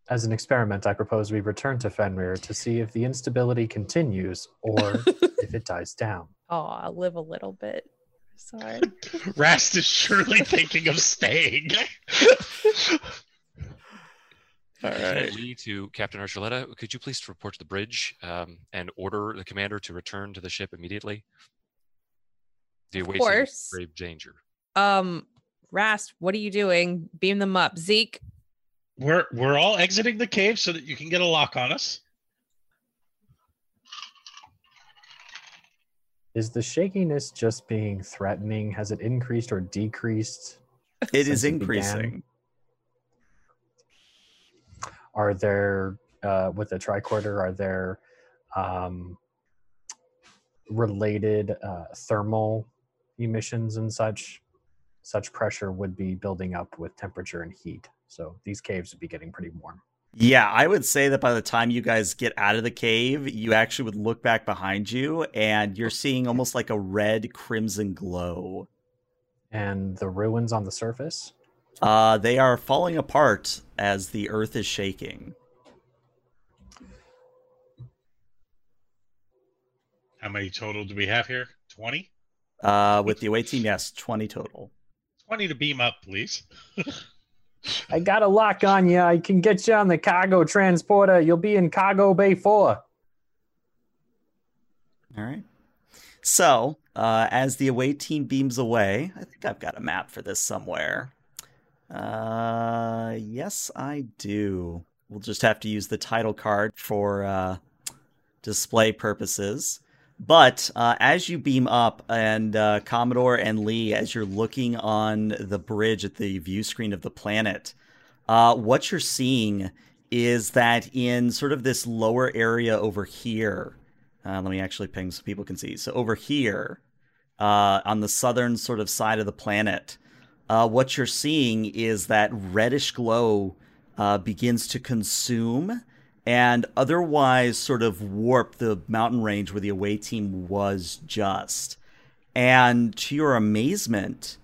As an experiment, I propose we return to Fenrir to see if the instability continues or if it dies down. Oh, I'll live a little bit. Sorry. rast is surely thinking of staying All right. Lieutenant Lee to Captain Archuleta, could you please report to the bridge um, and order the commander to return to the ship immediately? The Of away team course. grave danger. Um, Rast, what are you doing? Beam them up. Zeke, we're we're all exiting the cave so that you can get a lock on us Is the shakiness just being threatening? Has it increased or decreased? It is since it increasing. Are there, uh, with the tricorder, are there um, related uh, thermal emissions and such? Such pressure would be building up with temperature and heat. So these caves would be getting pretty warm. Yeah, I would say that by the time you guys get out of the cave, you actually would look back behind you and you're seeing almost like a red crimson glow. And the ruins on the surface? Uh, they are falling apart as the earth is shaking. how many total do we have here 20 Uh, with the away team, yes, 20 total. 20 to beam up, please. I got a lock on you. I can get you on the cargo transporter. You'll be in cargo bay four. All right. So, uh, as the away team beams away, I think I've got a map for this somewhere. Uh, yes, I do. We'll just have to use the title card for uh, display purposes. But uh, as you beam up, and uh, Commodore and Lee, as you're looking on the bridge at the view screen of the planet, uh, what you're seeing is that in sort of this lower area over here, uh, let me actually ping so people can see. So over here, uh, on the southern sort of side of the planet, uh, what you're seeing is that reddish glow begins to consume and otherwise sort of warp the mountain range where the away team was just. And to your amazement,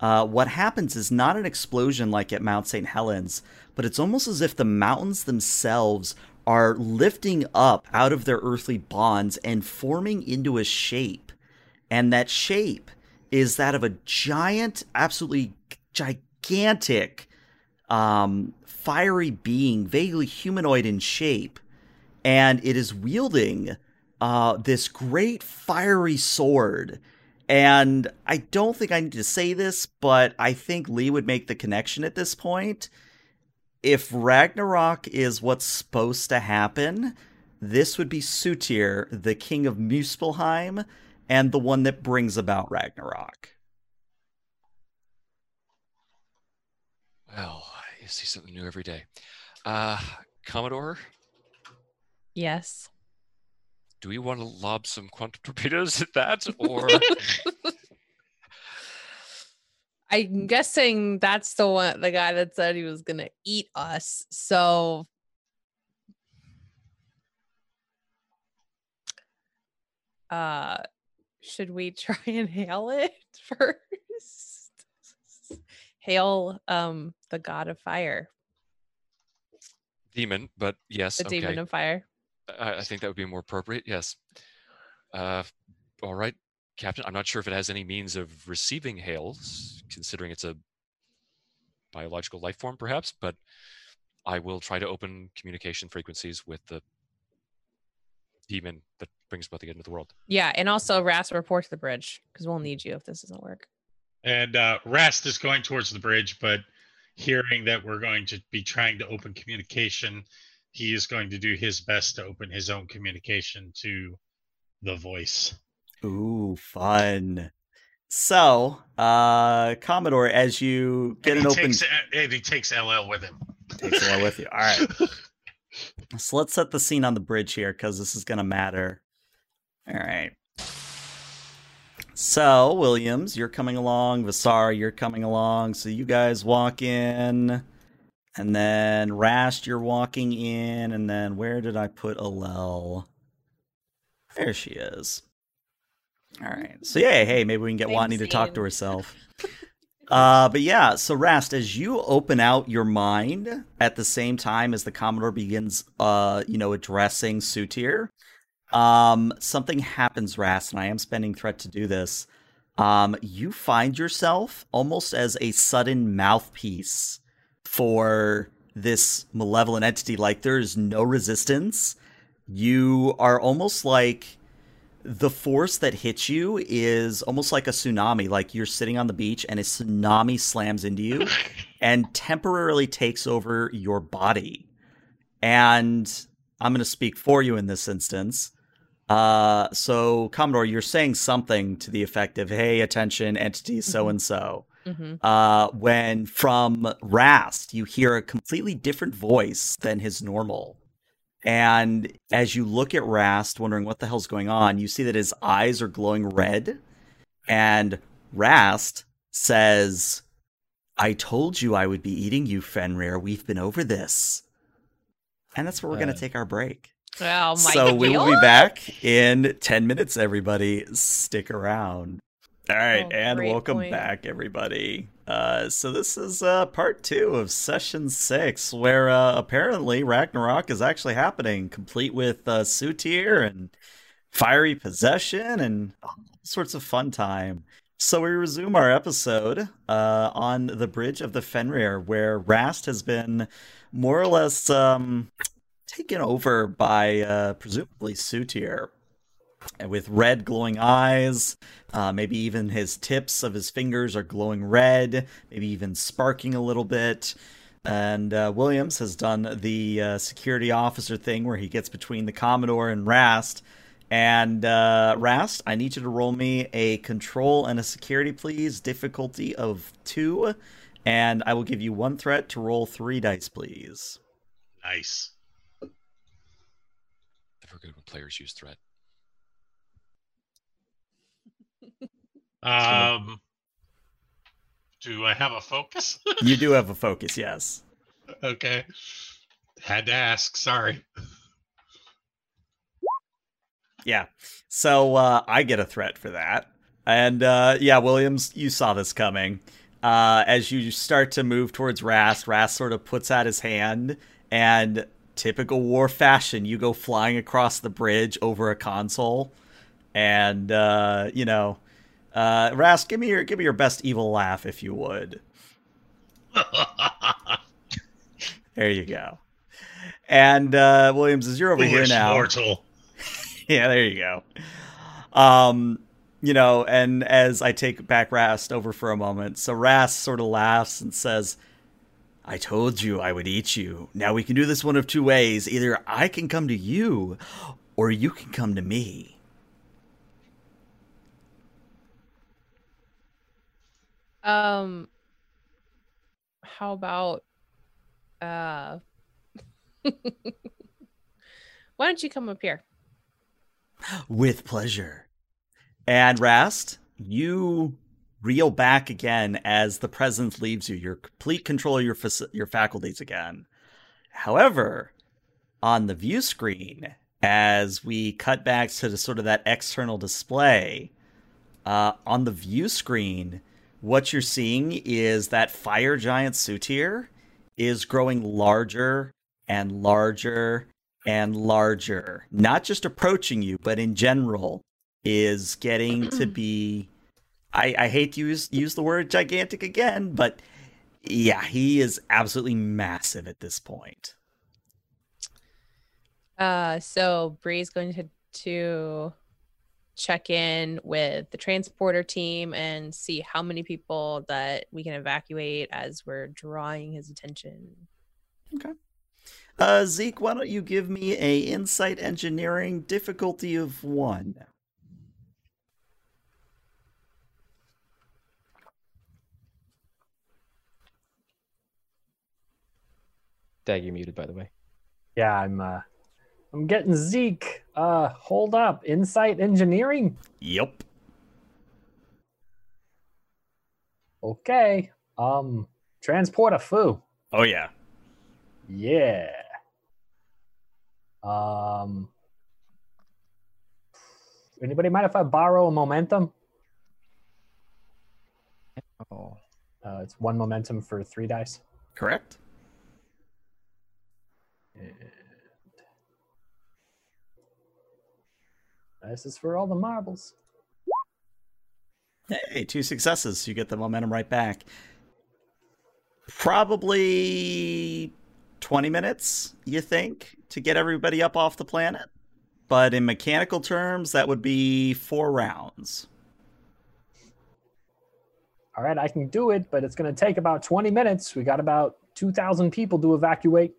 uh, what happens is not an explosion like at Mount St. Helens, but it's almost as if the mountains themselves are lifting up out of their earthly bonds and forming into a shape. And that shape is that of a giant, absolutely gigantic um, fiery being, vaguely humanoid in shape, and it is wielding uh, this great fiery sword. And I don't think I need to say this, but I think Lee would make the connection at this point. If Ragnarok is what's supposed to happen, this would be Sutir, the king of Muspelheim, and the one that brings about Ragnarok. Well, you see something new every day. Uh, Commodore, Yes. do we want to lob some quantum torpedoes at that, or I'm guessing that's the one the guy that said he was gonna eat us. So uh should we try and hail it first? Hail um the god of fire, demon? But yes, the okay. demon of fire. I, I think that would be more appropriate. Yes. Uh, all right, Captain. I'm not sure if it has any means of receiving hails, considering it's a biological life form, perhaps. But I will try to open communication frequencies with the demon that brings about the end of the world. Yeah, and also Ras report to the bridge because we'll need you if this doesn't work. And uh, Rast is going towards the bridge, but hearing that we're going to be trying to open communication, he is going to do his best to open his own communication to the voice. Ooh, fun. So, uh, Commodore, as you get and an he open, takes, and he takes LL with him. takes LL with you. All right. So let's set the scene on the bridge here because this is going to matter. All right. So, Williams, you're coming along. Vasar, you're coming along. So you guys walk in. And then Rast, you're walking in. And then where did I put Alel? There she is. All right. So, yeah, hey, maybe we can get Same Watney to talk to herself. Uh, but yeah, so Rast, as you open out your mind at the same time as the Commodore begins, uh, you know, addressing Sutir, um, something happens, Rast, and I am spending threat to do this. Um, you find yourself almost as a sudden mouthpiece for this malevolent entity. Like there is no resistance. You are almost like the force that hits you is almost like a tsunami. Like you're sitting on the beach and a tsunami slams into you and temporarily takes over your body. And I'm going to speak for you in this instance. Uh, so Commodore, you're saying something to the effect of, "Hey, attention, entity so and so." when from Rast, you hear a completely different voice than his normal. And as you look at Rast, wondering what the hell's going on, you see that his eyes are glowing red. And Rast says, I told you I would be eating you, Fenrir. We've been over this. And that's where we're going Uh, to take our break. Oh my so we will be back in 10 minutes, everybody. Stick around. All right, Oh, and welcome point. back, everybody. Uh, so this is uh, part two of session six, where uh, apparently Ragnarok is actually happening, complete with uh, Sutir and fiery possession and all sorts of fun time. So we resume our episode uh, on the bridge of the Fenrir, where Rast has been more or less um, taken over by uh, presumably Sutir, with red glowing eyes. Uh, maybe even his tips of his fingers are glowing red, maybe even sparking a little bit. And uh, Williams has done the uh, security officer thing where he gets between the Commodore and Rast. And uh, Rast, I need you to roll me a control and a security, please. Difficulty of two. And I will give you one threat to roll three dice, please. Nice. Never good when players use threat. Um, do I have a focus? You do have a focus, yes. okay. Had to ask. Sorry. Yeah. So uh, I get a threat for that. And uh, yeah, Williams, you saw this coming. Uh, as you start to move towards Rast, Rast sort of puts out his hand, and typical war fashion, you go flying across the bridge over a console. And uh, you know, uh, Rast, give me your give me your best evil laugh if you would. There you go. And uh, Williams, is you're over here now, mortal. yeah, there you go. Um, you know, and as I take back Rast over for a moment, so Rast sort of laughs and says, I told you I would eat you. Now we can do this one of two ways. Either I can come to you, or you can come to me. Um, how about uh, why don't you come up here? With pleasure. And Rast, you reel back again as the presence leaves you. You're complete control of your fac- your faculties again. However, on the view screen, as we cut back to the sort of that external display, uh, on the view screen, what you're seeing is that fire giant Sutir is growing larger and larger and larger. Not just approaching you, but in general is getting to be I, I hate to use use the word gigantic again, but yeah, he is absolutely massive at this point. Uh, so Bree's going to to check in with the transporter team and see how many people that we can evacuate as we're drawing his attention. Uh, Zeke, why don't you give me a insight engineering difficulty of one? Dag, you're muted, by the way. Yeah, I'm uh I'm getting Zeke. Uh hold up. Insight engineering? Yep. Okay. Um transport a foo. Oh yeah. Yeah. Um anybody mind if I borrow a momentum? Oh, Uh, it's one momentum for three dice. Correct. And this is for all the marbles. Hey, two successes. You get the momentum right back. Probably 20 minutes, you think, to get everybody up off the planet? But in mechanical terms, that would be four rounds. All right, I can do it, but it's going to take about 20 minutes. We got about 2,000 people to evacuate.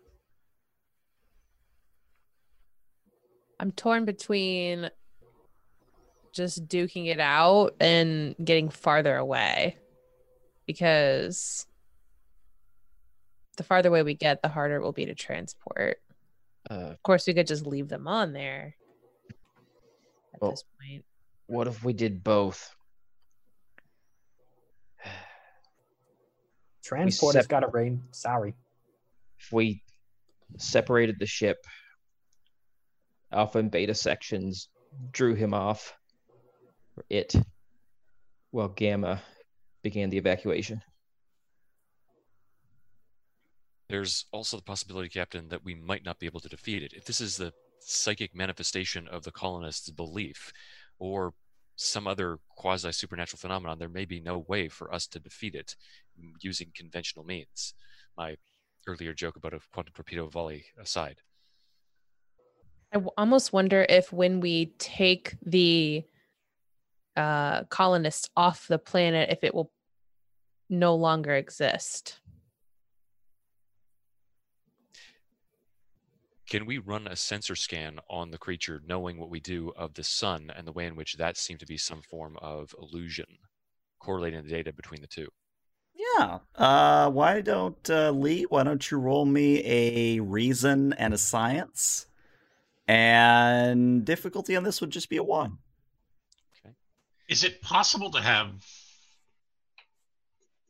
I'm torn between just duking it out and getting farther away because the farther away we get, the harder it will be to transport. uh, Of course, we could just leave them on there at Well- this point. what if we did both? Transport has sep- got to rain. Sorry. If we separated the ship, Alpha and Beta sections drew him off, it, while Gamma began the evacuation. There's also the possibility, Captain, that we might not be able to defeat it. If this is the psychic manifestation of the colonists' belief, or some other quasi supernatural phenomenon, there may be no way for us to defeat it using conventional means. My earlier joke about a quantum torpedo volley aside. I w- almost wonder if when we take the uh, colonists off the planet, if it will no longer exist. Can we run a sensor scan on the creature, knowing what we do of the sun and the way in which that seemed to be some form of illusion, correlating the data between the two? Yeah. Uh, why don't uh, Lee? Why don't you roll me a reason and a science? And difficulty on this would just be a one. Okay. Is it possible to have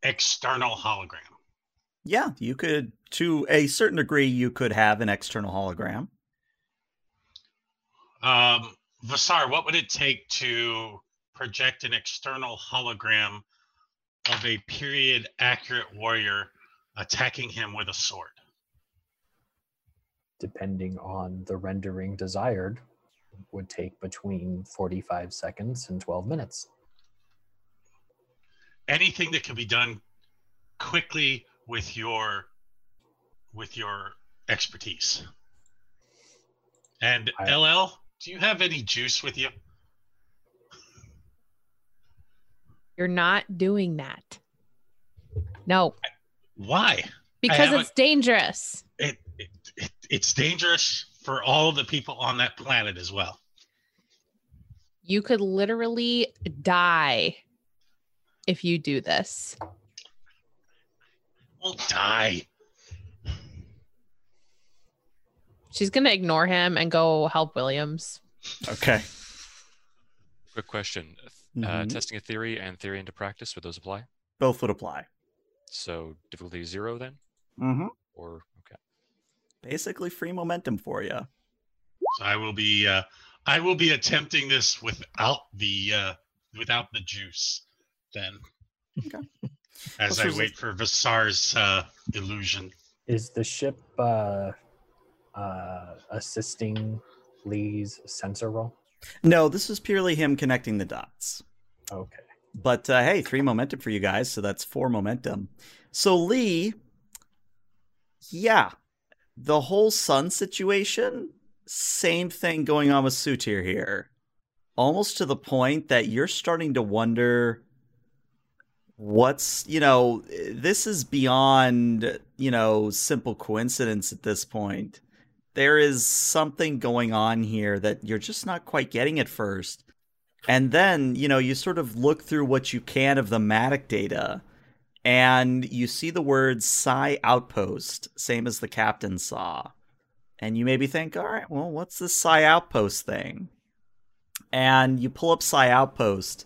external hologram? Yeah, you could, to a certain degree, you could have an external hologram. Um, Vasar, what would it take to project an external hologram of a period accurate warrior attacking him with a sword? Depending on the rendering desired, would take between 45 seconds and 12 minutes. Anything that can be done quickly with your with your expertise. And I- LL, do you have any juice with you? You're not doing that. No, Why? because have it's dangerous. It, it, it it's dangerous for all of the people on that planet as well. You could literally die if you do this. Won't die. She's going to ignore him and go help Williams. Okay. Quick question. Uh, Mhm. testing a theory and theory into practice, would those apply? Both would apply. So difficulty zero then? Mm-hmm. Or, okay. Basically, free momentum for you. So I will be uh, I will be attempting this without the uh, without the juice then. Okay. As Well, I so- wait for Vasar's uh, illusion. Is the ship uh, uh, assisting Lee's sensor roll? No, this is purely him connecting the dots. Okay. But uh, hey, three momentum for you guys, so that's four momentum. So Lee, yeah, the whole sun situation, same thing going on with Sutir here. Almost to the point that you're starting to wonder what's, you know, this is beyond, you know, simple coincidence at this point. There is something going on here that you're just not quite getting at first. And then, you know, you sort of look through what you can of the Maddox data and you see the words Psi Outpost, same as the captain saw. And you maybe think, all right, well, what's this Psi Outpost thing? And you pull up Psi Outpost,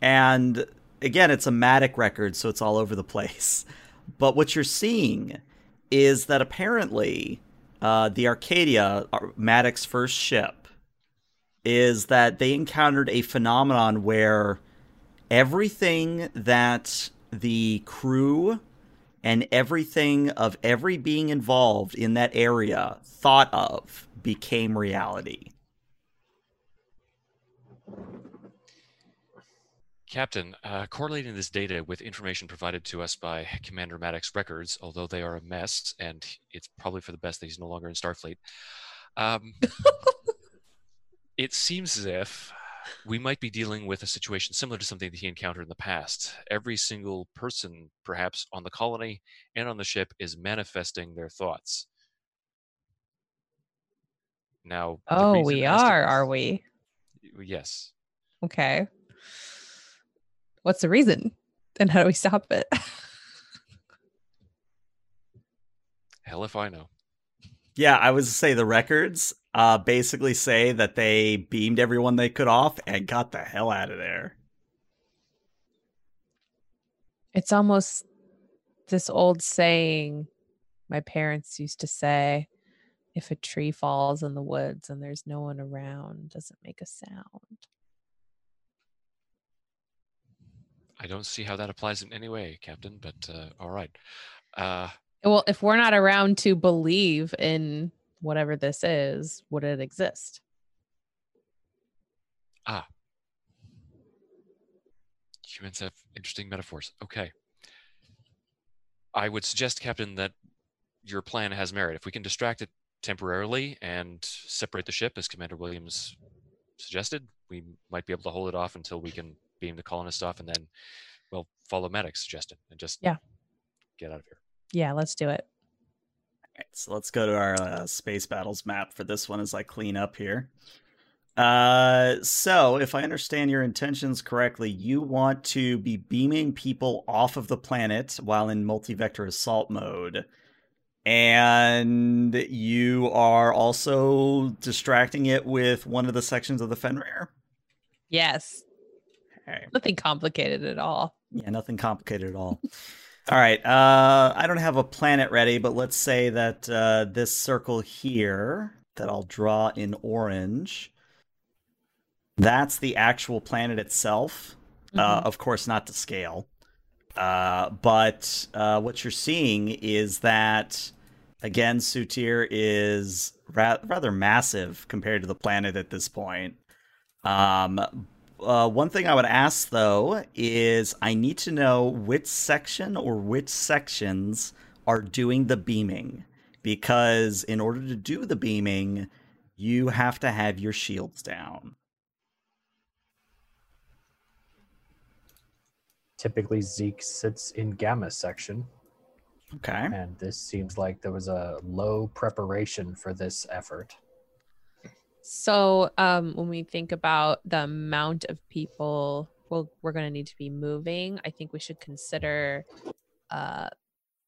and again, it's a Maddox record, so it's all over the place. But what you're seeing is that apparently uh, the Arcadia, our- Maddox's first ship, is that they encountered a phenomenon where everything that the crew and everything of every being involved in that area thought of became reality. Captain, uh, correlating this data with information provided to us by Commander Maddox's records, although they are a mess, and it's probably for the best that he's no longer in Starfleet, um, it seems as if we might be dealing with a situation similar to something that he encountered in the past. Every single person, perhaps on the colony and on the ship, is manifesting their thoughts. Now, Oh, we as to- are, are we? Yes. Okay. What's the reason? And how do we stop it? Hell if I know. Yeah, I was to say the records uh, basically say that they beamed everyone they could off and got the hell out of there. it's almost this old saying my parents used to say if a tree falls in the woods and there's no one around doesn't make a sound I don't see how that applies in any way, Captain, but uh, all right. Uh, well if we're not around to believe in whatever this is would it exist Ah. Humans have interesting metaphors. Okay. I would suggest, Captain, that your plan has merit. If we can distract it temporarily and separate the ship, as Commander Williams suggested, we might be able to hold it off until we can beam the colonists off and then, well, follow Maddox's suggestion and just Yeah. get out of here. Yeah, let's do it. Right, so let's go to our uh, space battles map for this one as I clean up here. Uh, so if I understand your intentions correctly, you want to be beaming people off of the planet while in multi-vector assault mode. And you are also distracting it with one of the sections of the Fenrir. Yes. Okay. Nothing complicated at all. Yeah, nothing complicated at all. All right. Uh, I don't have a planet ready, but let's say that uh, this circle here that I'll draw in orange, that's the actual planet itself. Uh, Mhm. of course, not to scale. Uh, but uh, what you're seeing is that, again, Sutir is ra- rather massive compared to the planet at this point. Um, uh, one thing I would ask though is I need to know which section or which sections are doing the beaming because in order to do the beaming, you have to have your shields down. Typically, Zeke sits in Gamma section, Okay. and this seems like there was a low preparation for this effort. So, um, when we think about the amount of people well, we're going to need to be moving, I think we should consider uh,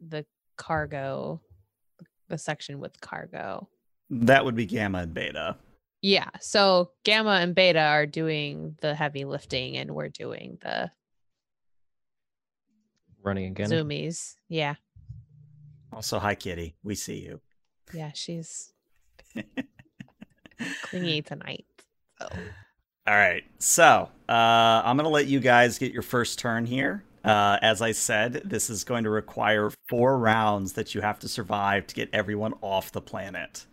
the cargo, the section with cargo. That would be gamma and beta. Yeah. So, gamma and beta are doing the heavy lifting, and we're doing the Running again. zoomies. Yeah. Also, hi Kitty. We see you. Yeah. She's clingy tonight. So. All right. So, uh, I'm going to let you guys get your first turn here. Uh, as I said, this is going to require four rounds that you have to survive to get everyone off the planet.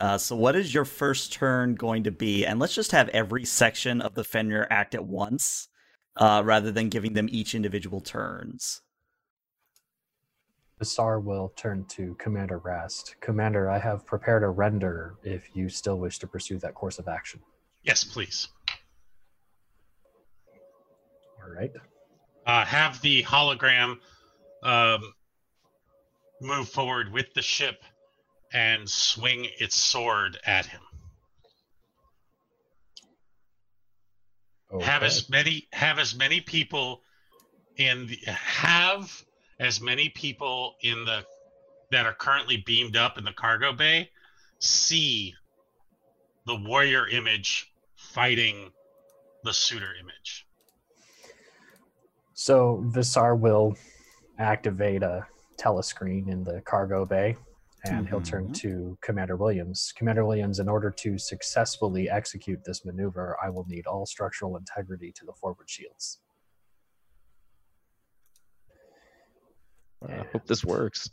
Uh, so, what is your first turn going to be? And let's just have every section of the Fenrir act at once, uh, rather than giving them each individual turns. Vasar will turn to Commander Rast. Commander, I have prepared a render if you still wish to pursue that course of action. Yes, please. All right. Uh, have the hologram um, move forward with the ship and swing its sword at him. Have as many have as many people in the have as many people in the that are currently beamed up in the cargo bay see the warrior image fighting the Sutir image. So Vasar will activate a telescreen in the cargo bay, and he'll mm-hmm. turn to Commander Williams. Commander Williams, in order to successfully execute this maneuver, I will need all structural integrity to the forward shields. I hope this works.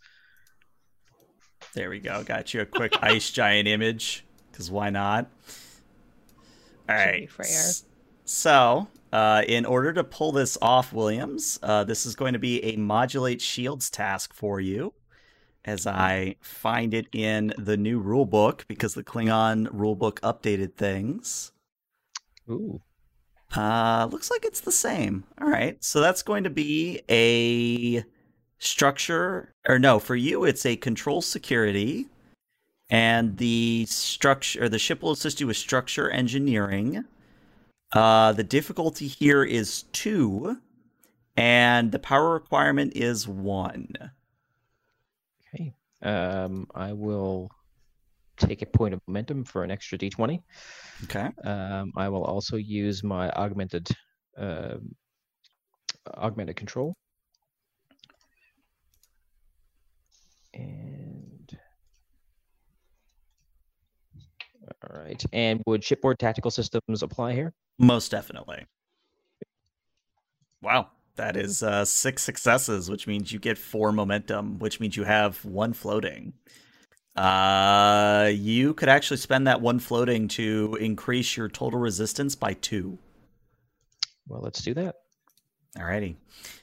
There we go. Got you a quick ice giant image, because why not? All Should right. be fair. S- So, uh, in order to pull this off, Williams, uh, this is going to be a modulate shields task for you. As I find it in the new rule book because the Klingon rule book updated things. Ooh. Uh, looks like it's the same. All right. So that's going to be a structure, or no, for you, it's a control security. And the structure, or the ship will assist you with structure engineering. Uh, the difficulty here is two, and the power requirement is one. Okay. Um, I will take a point of momentum for an extra d20. Okay. Um, I will also use my augmented um augmented control. And all right. And would shipboard tactical systems apply here? Most definitely. Wow. That is uh, six successes, which means you get four momentum, which means you have one floating. Uh, you could actually spend that one floating to increase your total resistance by two. Well, let's do that. Alrighty.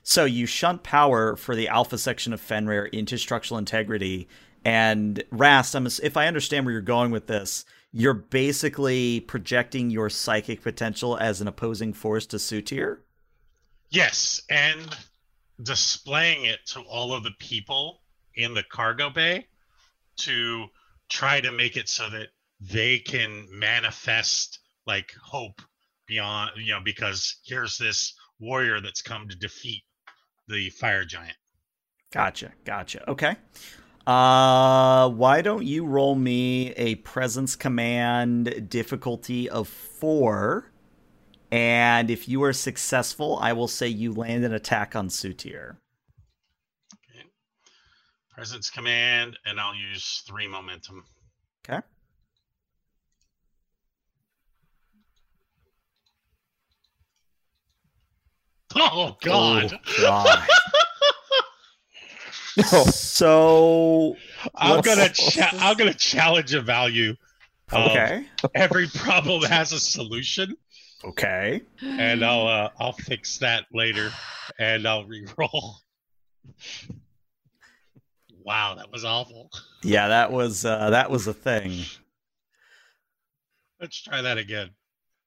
So you shunt power for the alpha section of Fenrir into structural integrity. And Rast, I'm, if I understand where you're going with this, you're basically projecting your psychic potential as an opposing force to Sutir. Yes, and displaying it to all of the people in the cargo bay to try to make it so that they can manifest like hope beyond you know because here's this warrior that's come to defeat the fire giant Gotcha, gotcha. Okay. Uh, why don't you roll me a presence command difficulty of four? And if you are successful, I will say you land an attack on Sutir. okay. presence command and i'll use three momentum Okay. Oh god Oh, God. so i'm gonna cha- i'm gonna challenge a value okay, every problem has a solution okay. and I'll uh, I'll fix that later, and I'll re-roll. wow, that was awful. Yeah, that was uh, that was a thing. Let's try that again.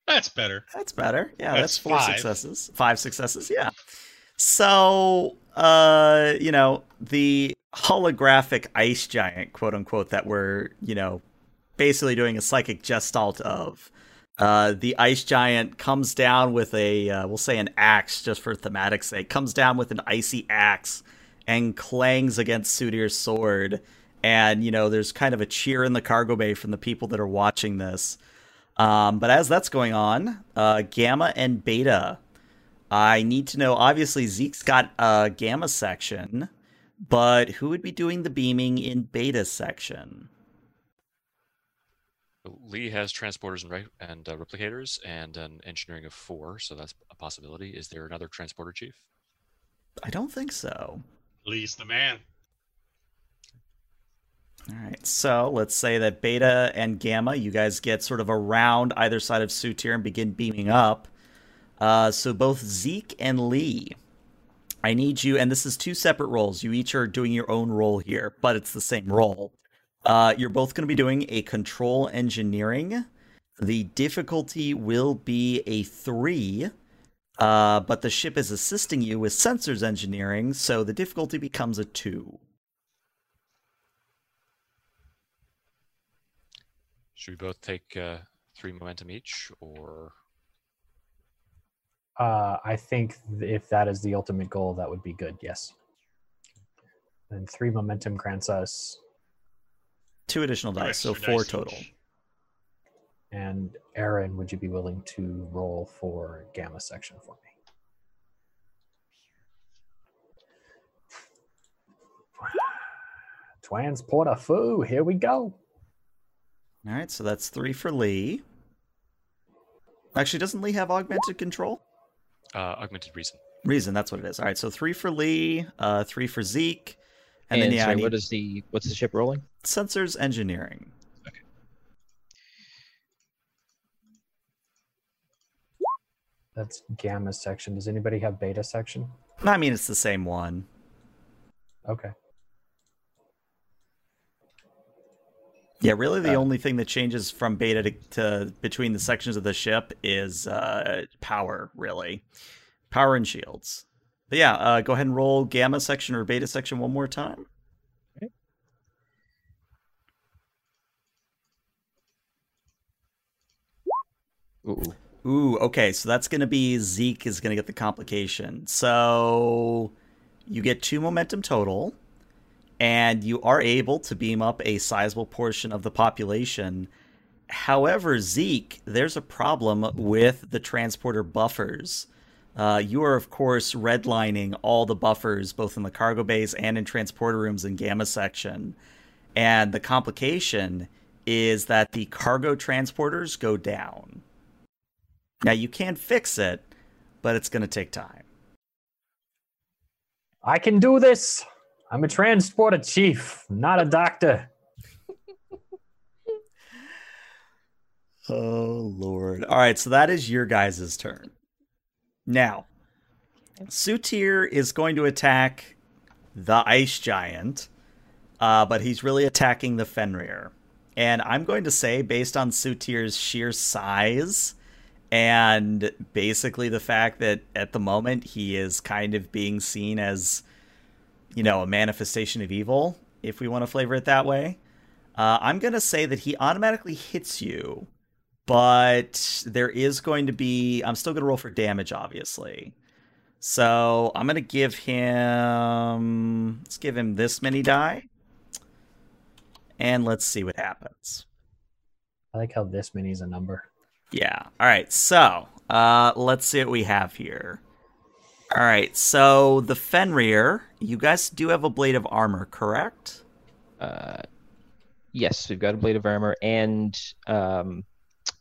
That's better. That's better. Yeah, that's, That's four five. successes. Five successes. Yeah. So, uh, you know, the holographic ice giant, quote unquote, that we're, you know, basically doing a psychic gestalt of. Uh, the ice giant comes down with a, uh, we'll say an axe, just for thematic sake, comes down with an icy axe and clangs against Sutir's sword. And, you know, there's kind of a cheer in the cargo bay from the people that are watching this. Um, but as that's going on, uh, Gamma and Beta, I need to know. Obviously, Zeke's got a Gamma section, but who would be doing the beaming in Beta section? Lee has transporters and, re- and uh, replicators and an engineering of four, so that's a possibility. Is there another transporter chief? I don't think so. Lee's the man. All right, so let's say that Beta and Gamma, you guys get sort of around either side of Sutir and begin beaming up. Uh, so both Zeke and Lee, I need you, and this is two separate roles. You each are doing your own role here, but it's the same role. Uh, you're both going to be doing a control engineering. The difficulty will be a three, uh, but the ship is assisting you with sensors engineering, so the difficulty becomes a two. Should we both take uh, three momentum each, or Uh, I think th- if that is the ultimate goal, that would be good. Yes. And three momentum grants us, Two additional dice, so four dice total. each. and Aaron, would you be willing to roll for gamma section for me? Transporter foo, here we go. All right, so that's three for Lee. Actually, doesn't Lee have augmented control? uh, augmented reason? Reason, that's what it is. All right, so three for Lee, uh, three for Zeke, and, then yeah, sorry, need what is the what's the ship rolling? sensors engineering. Okay. That's gamma section. Does anybody have beta section? I mean, it's the same one. Okay. Yeah, really, the Uh, only thing that changes from beta to, to between the sections of the ship is uh, power, really, power and shields. But yeah, uh, go ahead and roll gamma section or beta section one more time. Ooh, Ooh, okay, so that's going to be Zeke is going to get the complication. So you get two momentum total, and you are able to beam up a sizable portion of the population. However, Zeke, there's a problem with the transporter buffers. Uh, you are, of course, redlining all the buffers, both in the cargo bays and in transporter rooms in Gamma section. And the complication is that the cargo transporters go down. Now you can fix it, but it's going to take time. I can do this. I'm a transporter chief, not a doctor. Oh lord. All right, so that is your guys' turn. Now, Sutir is going to attack the ice giant, uh, but he's really attacking the Fenrir. And I'm going to say, based on Sutir's sheer size and basically the fact that at the moment he is kind of being seen as, you know, a manifestation of evil, if we want to flavor it that way, uh, I'm going to say that he automatically hits you, but there is going to be. I'm still going to roll for damage, obviously. So I'm going to give him. Let's give him this many die. And let's see what happens. I like how this many is a number. Yeah. All right. So uh, let's see what we have here. All right. So the Fenrir, you guys do have a blade of armor, correct? Uh, yes, we've got a blade of armor, and um,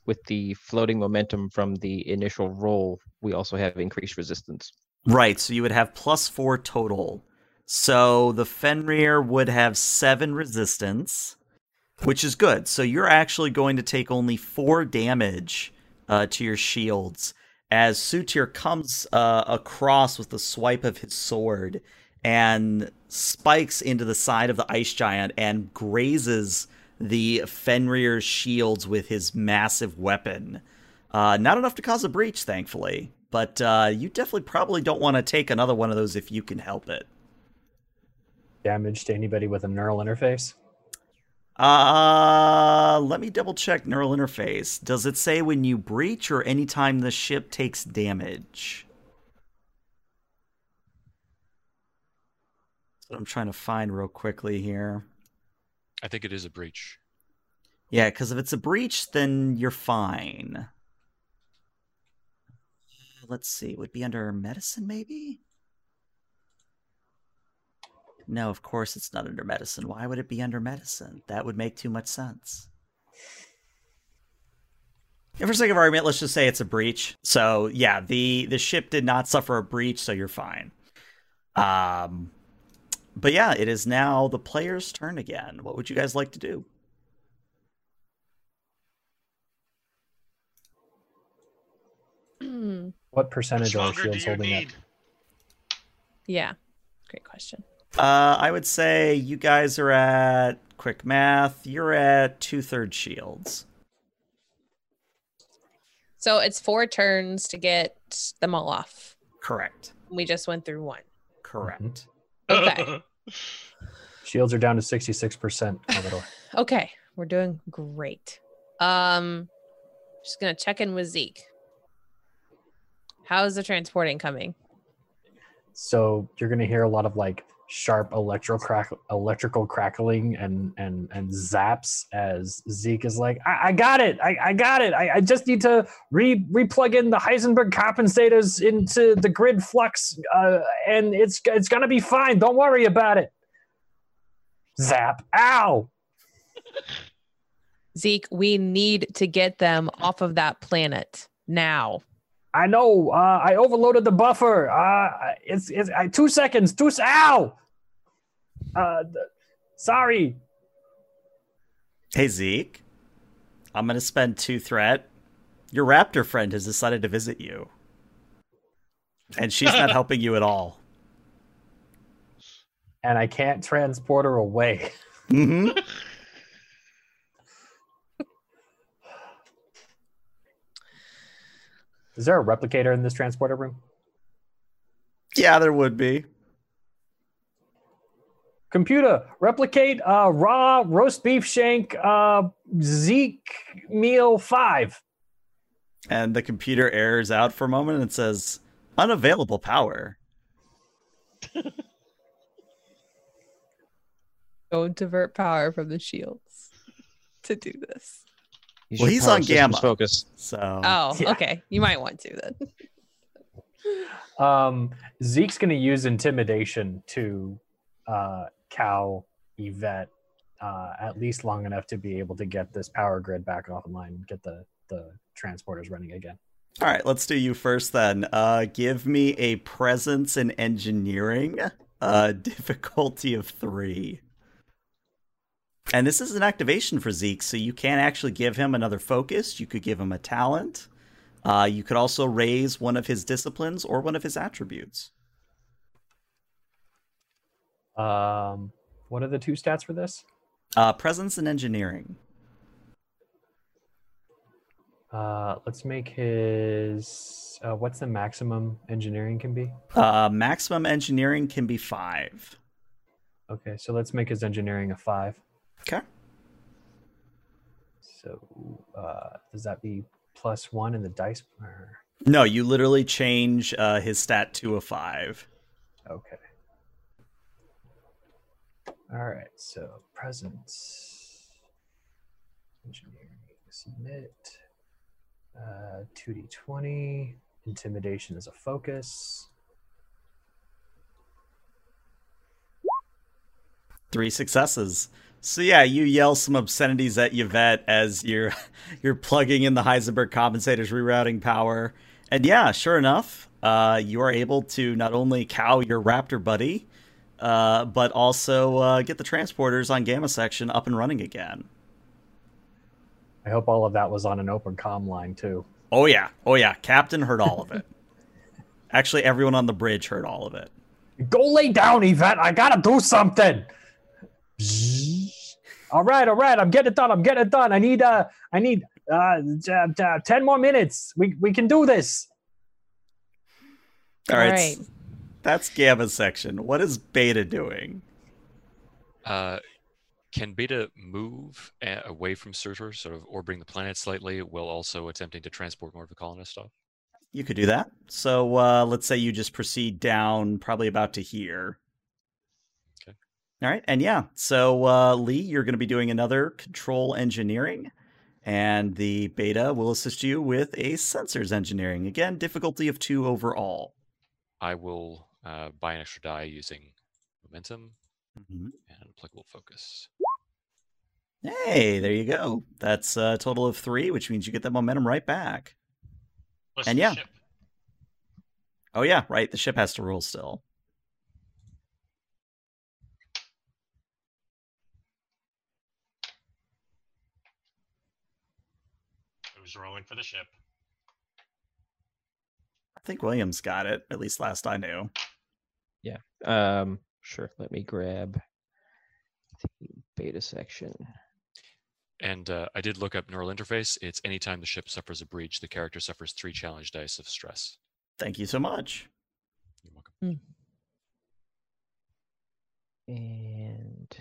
with the floating momentum from the initial roll, we also have increased resistance. Right. So you would have plus four total. So the Fenrir would have seven resistance, which is good. So you're actually going to take only four damage uh, to your shields as Sutir comes uh, across with the swipe of his sword and spikes into the side of the ice giant and grazes the Fenrir's shields with his massive weapon. Uh, not enough to cause a breach, thankfully, but uh, you definitely probably don't want to take another one of those if you can help it. Damage to anybody with a neural interface? Uh, let me double check neural interface. Does it say when you breach or anytime the ship takes damage? That's what I'm trying to find real quickly here. I think it is a breach. Yeah, because if it's a breach, then you're fine. Let's see, would be under medicine, maybe? No, of course it's not under medicine. Why would it be under medicine? That would make too much sense. And for sake of argument, let's just say it's a breach. So yeah, the the ship did not suffer a breach, so you're fine. Um, but yeah, it is now the player's turn again. What would you guys like to do? What percentage much are our shields holding need? up? yeah. Great question. Uh, I would say you guys are at quick math. You're at two thirds shields. So it's four turns to get them all off. Correct. We just went through one. Correct. Okay. Shields are down to 66%, Commodore. Okay, we're doing great. Um, just gonna check in with Zeke. How's the transporting coming? so you're going to hear a lot of like sharp electro crack electrical crackling and and and zaps as Zeke is like, I, I got it, I, I got it. I, I just need to re replug in the Heisenberg compensators into the grid flux, uh, and it's it's gonna be fine. Don't worry about it. Zap! Ow! Zeke, we need to get them off of that planet now. I know. Uh, I overloaded the buffer. Uh, it's it's uh, two seconds. Two. s- Ow! Uh, th- sorry. Hey Zeke, I'm gonna spend two threat. Your raptor friend has decided to visit you, and she's not helping you at all. And I can't transport her away. hmm Is there a replicator in this transporter room? Yeah, there would be. Computer, replicate uh, raw roast beef shank uh, Zeke meal five. And the computer errors out for a moment and says, "Unavailable power." Don't divert power from the shields to do this. Use Well, he's on systems gamma. Focus. So Oh, Yeah. okay. You might want to then. Um, Zeke's going to use intimidation to uh, cow Yvette uh, at least long enough to be able to get this power grid back offline and get the, the transporters running again. All right, let's do you first then. Uh, give me a presence in engineering, uh, difficulty of three. And this is an activation for Zeke, so you can actually give him another focus. You could give him a talent. Uh, you could also raise one of his disciplines or one of his attributes. Um, what are the two stats for this? Uh, presence and engineering. Uh, let's make his. Uh, what's the maximum engineering can be? Uh, maximum engineering can be five. Okay, so let's make his engineering a five. Okay. So uh, does that be plus one in the dice? Or... No, you literally change uh, his stat to a five. Okay. All right, so presence, engineering, submit, uh, 2d20, intimidation is a focus. Three successes. So yeah, you yell some obscenities at Yvette as you're you're plugging in the Heisenberg compensators, rerouting power, and yeah, sure enough, uh, you are able to not only cow your raptor buddy, uh, but also uh, get the transporters on Gamma section up and running again. I hope all of that was on an open com line too. Oh yeah, oh yeah, Captain heard all of it. Actually, everyone on the bridge heard all of it. Go lay down, Yvette. I gotta do something. All right, all right. I'm getting it done. I'm getting it done. I need uh, I need uh, uh, ten more minutes. We we can do this. All right. All right. That's Gamma section. What is Beta doing? Uh, can Beta move a- away from Surtur, sort of orbiting the planet slightly, while also attempting to transport more of the colonist stuff? You could do that. So uh, let's say you just proceed down, probably about to here. Okay. All right, and yeah, so uh, Lee, you're going to be doing another control engineering, and the beta will assist you with a sensors engineering. Again, difficulty of two overall. I will uh, buy an extra die using momentum mm-hmm. and applicable focus. Hey, there you go. That's a total of three, which means you get that momentum right back. Plus and yeah. Ship. Oh yeah, right. The ship has to roll still. Who's rolling for the ship? I think Williams got it, at least last I knew. Yeah. Um, sure. Let me grab the beta section. And uh, I did look up neural interface. It's anytime the ship suffers a breach, the character suffers three challenge dice of stress. Thank you so much. You're welcome. Mm. And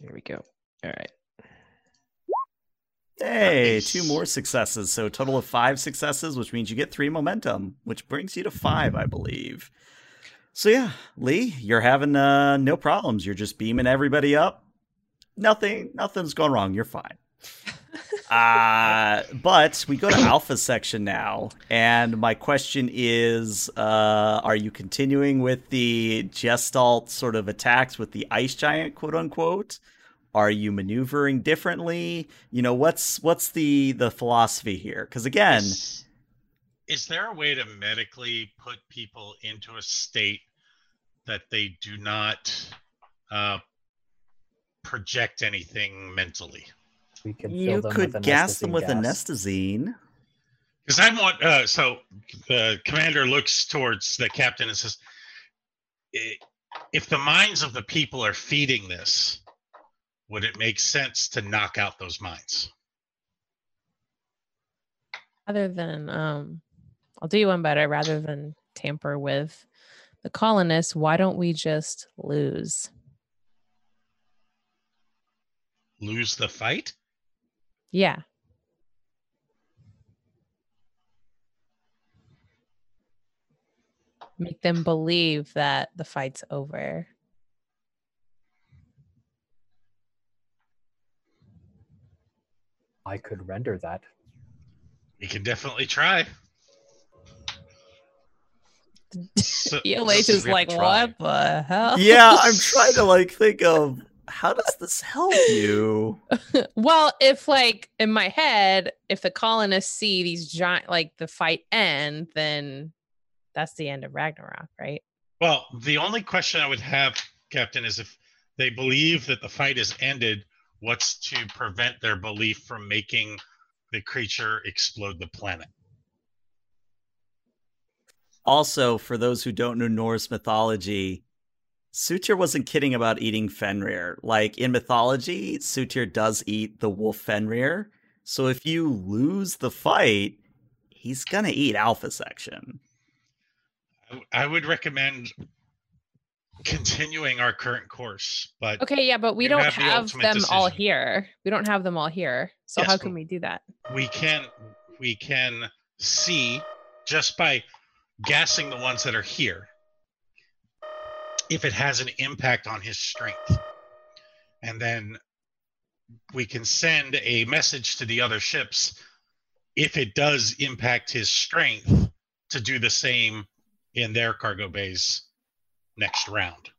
there we go. All right. Hey, two more successes. So total of five successes, which means you get three momentum, which brings you to five, I believe. So yeah, Lee, you're having uh, no problems. You're just beaming everybody up. Nothing, nothing's gone wrong. You're fine. uh, but we go to alpha section now, and my question is: uh, Are you continuing with the Gestalt sort of attacks with the ice giant, quote unquote? Are you maneuvering differently? You know, what's what's the the philosophy here? Because again, is, is there a way to medically put people into a state that they do not uh, project anything mentally? We could you could gas them with anesthizine. Because I want uh, so the commander looks towards the captain and says, "If the minds of the people are feeding this." Would it make sense to knock out those mines? Other than, um, I'll do you one better. Rather than tamper with the colonists, why don't we just lose? Lose the fight? Yeah. Make them believe that the fight's over. I could render that. You can definitely try. So, ELH is like, try. what the hell? Yeah, I'm trying to like think of how does this help you? well, if like in my head, if the colonists see these giant like the fight end, then that's the end of Ragnarok, right? Well, the only question I would have, Captain, is if they believe that the fight is ended, what's to prevent their belief from making the creature explode the planet. Also, for those who don't know Norse mythology, Sutir wasn't kidding about eating Fenrir. Like in mythology, Sutir does eat the wolf Fenrir. So if you lose the fight, he's gonna eat Alpha Section. I- I would recommend continuing our current course, but Okay, yeah, but we don't have have, ultimate them all here. We don't have them all here. So Yes, how can we do that? we can we can see just by gassing the ones that are here if it has an impact on his strength and then we can send a message to the other ships if it does impact his strength to do the same in their cargo bays next round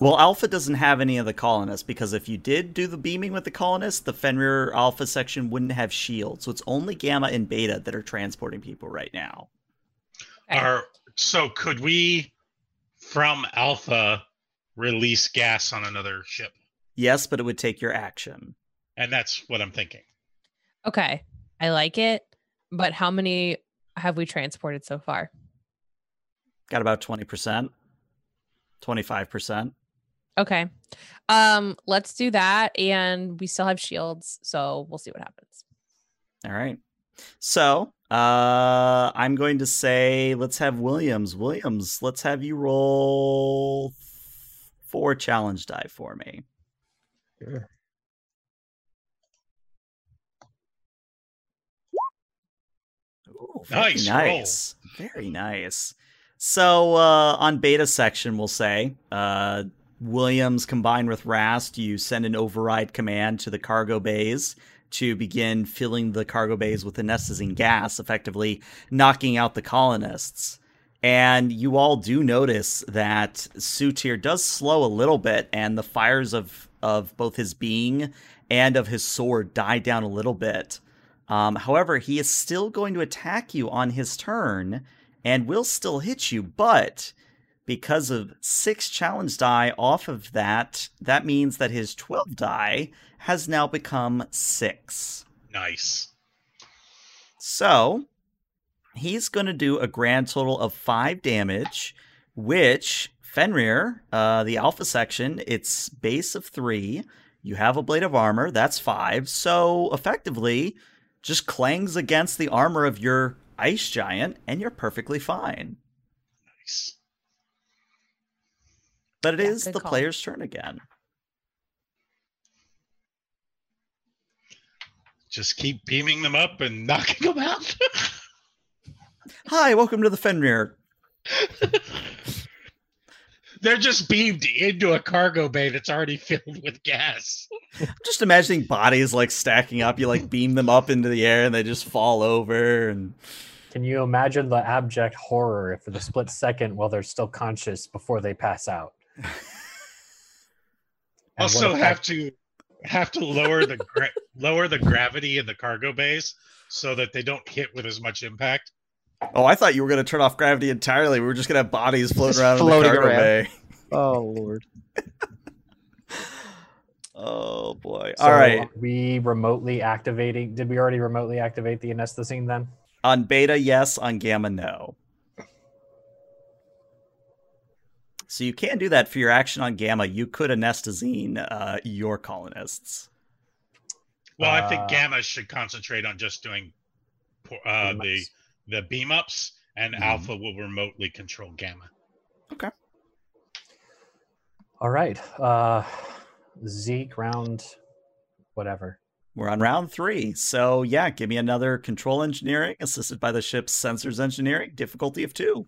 Well, Alpha doesn't have any of the colonists because if you did do the beaming with the colonists, the Fenrir Alpha section wouldn't have shields. So it's only Gamma and Beta that are transporting people right now. Okay. Are so could we from Alpha release gas on another ship? Yes, but it would take your action. And that's what I'm thinking. Okay, I like it, but how many have we transported so far? Got about 20%, 25%. Okay, um, let's do that, and we still have shields, so we'll see what happens. All right. So uh, I'm going to say let's have Williams. Williams, let's have you roll four challenge die for me. Sure. Ooh, very Nice roll. nice. Very nice. So uh, on beta section, we'll say uh, Williams combined with Rast, you send an override command to the cargo bays to begin filling the cargo bays with anesthetizing gas, effectively knocking out the colonists. And you all do notice that Sutir does slow a little bit, and the fires of of both his being and of his sword die down a little bit. Um, however, he is still going to attack you on his turn and will still hit you, but because of six challenge die off of that, that means that his 12 die has now become six. Nice. So he's going to do a grand total of five damage, which Fenrir, uh, the alpha section, its base of three. You have a blade of armor, that's five. So effectively, just clangs against the armor of your ice giant, and you're perfectly fine. Nice. But it Yeah, is the call. player's turn again. Just keep beaming them up and knocking them out. Hi, welcome to the Fenrir. They're just beamed into a cargo bay that's already filled with gas. I'm just imagining bodies like stacking up. You like beam them up into the air, and they just fall over. And Can you imagine the abject horror for the split second while they're still conscious before they pass out? Also have to have to lower the gra- lower the gravity in the cargo bays so that they don't hit with as much impact. Oh, I thought you were going to turn off gravity entirely. We were just going to have bodies floating Just around in the cargo around. bay. Oh lord. Oh boy! So All right. we remotely activating. Did we already remotely activate the anesthetizine then? On beta, yes. On gamma, no. So you can do that for your action on gamma. You could anesthetizine uh, your colonists. Well, I Uh, think Gamma should concentrate on just doing uh, the ups. The beam ups, and Mhm. Alpha will remotely control Gamma. Okay. All right. Uh, Zeke, round whatever. We're on round three. So yeah, give me another control engineering assisted by the ship's sensors engineering. Difficulty of two.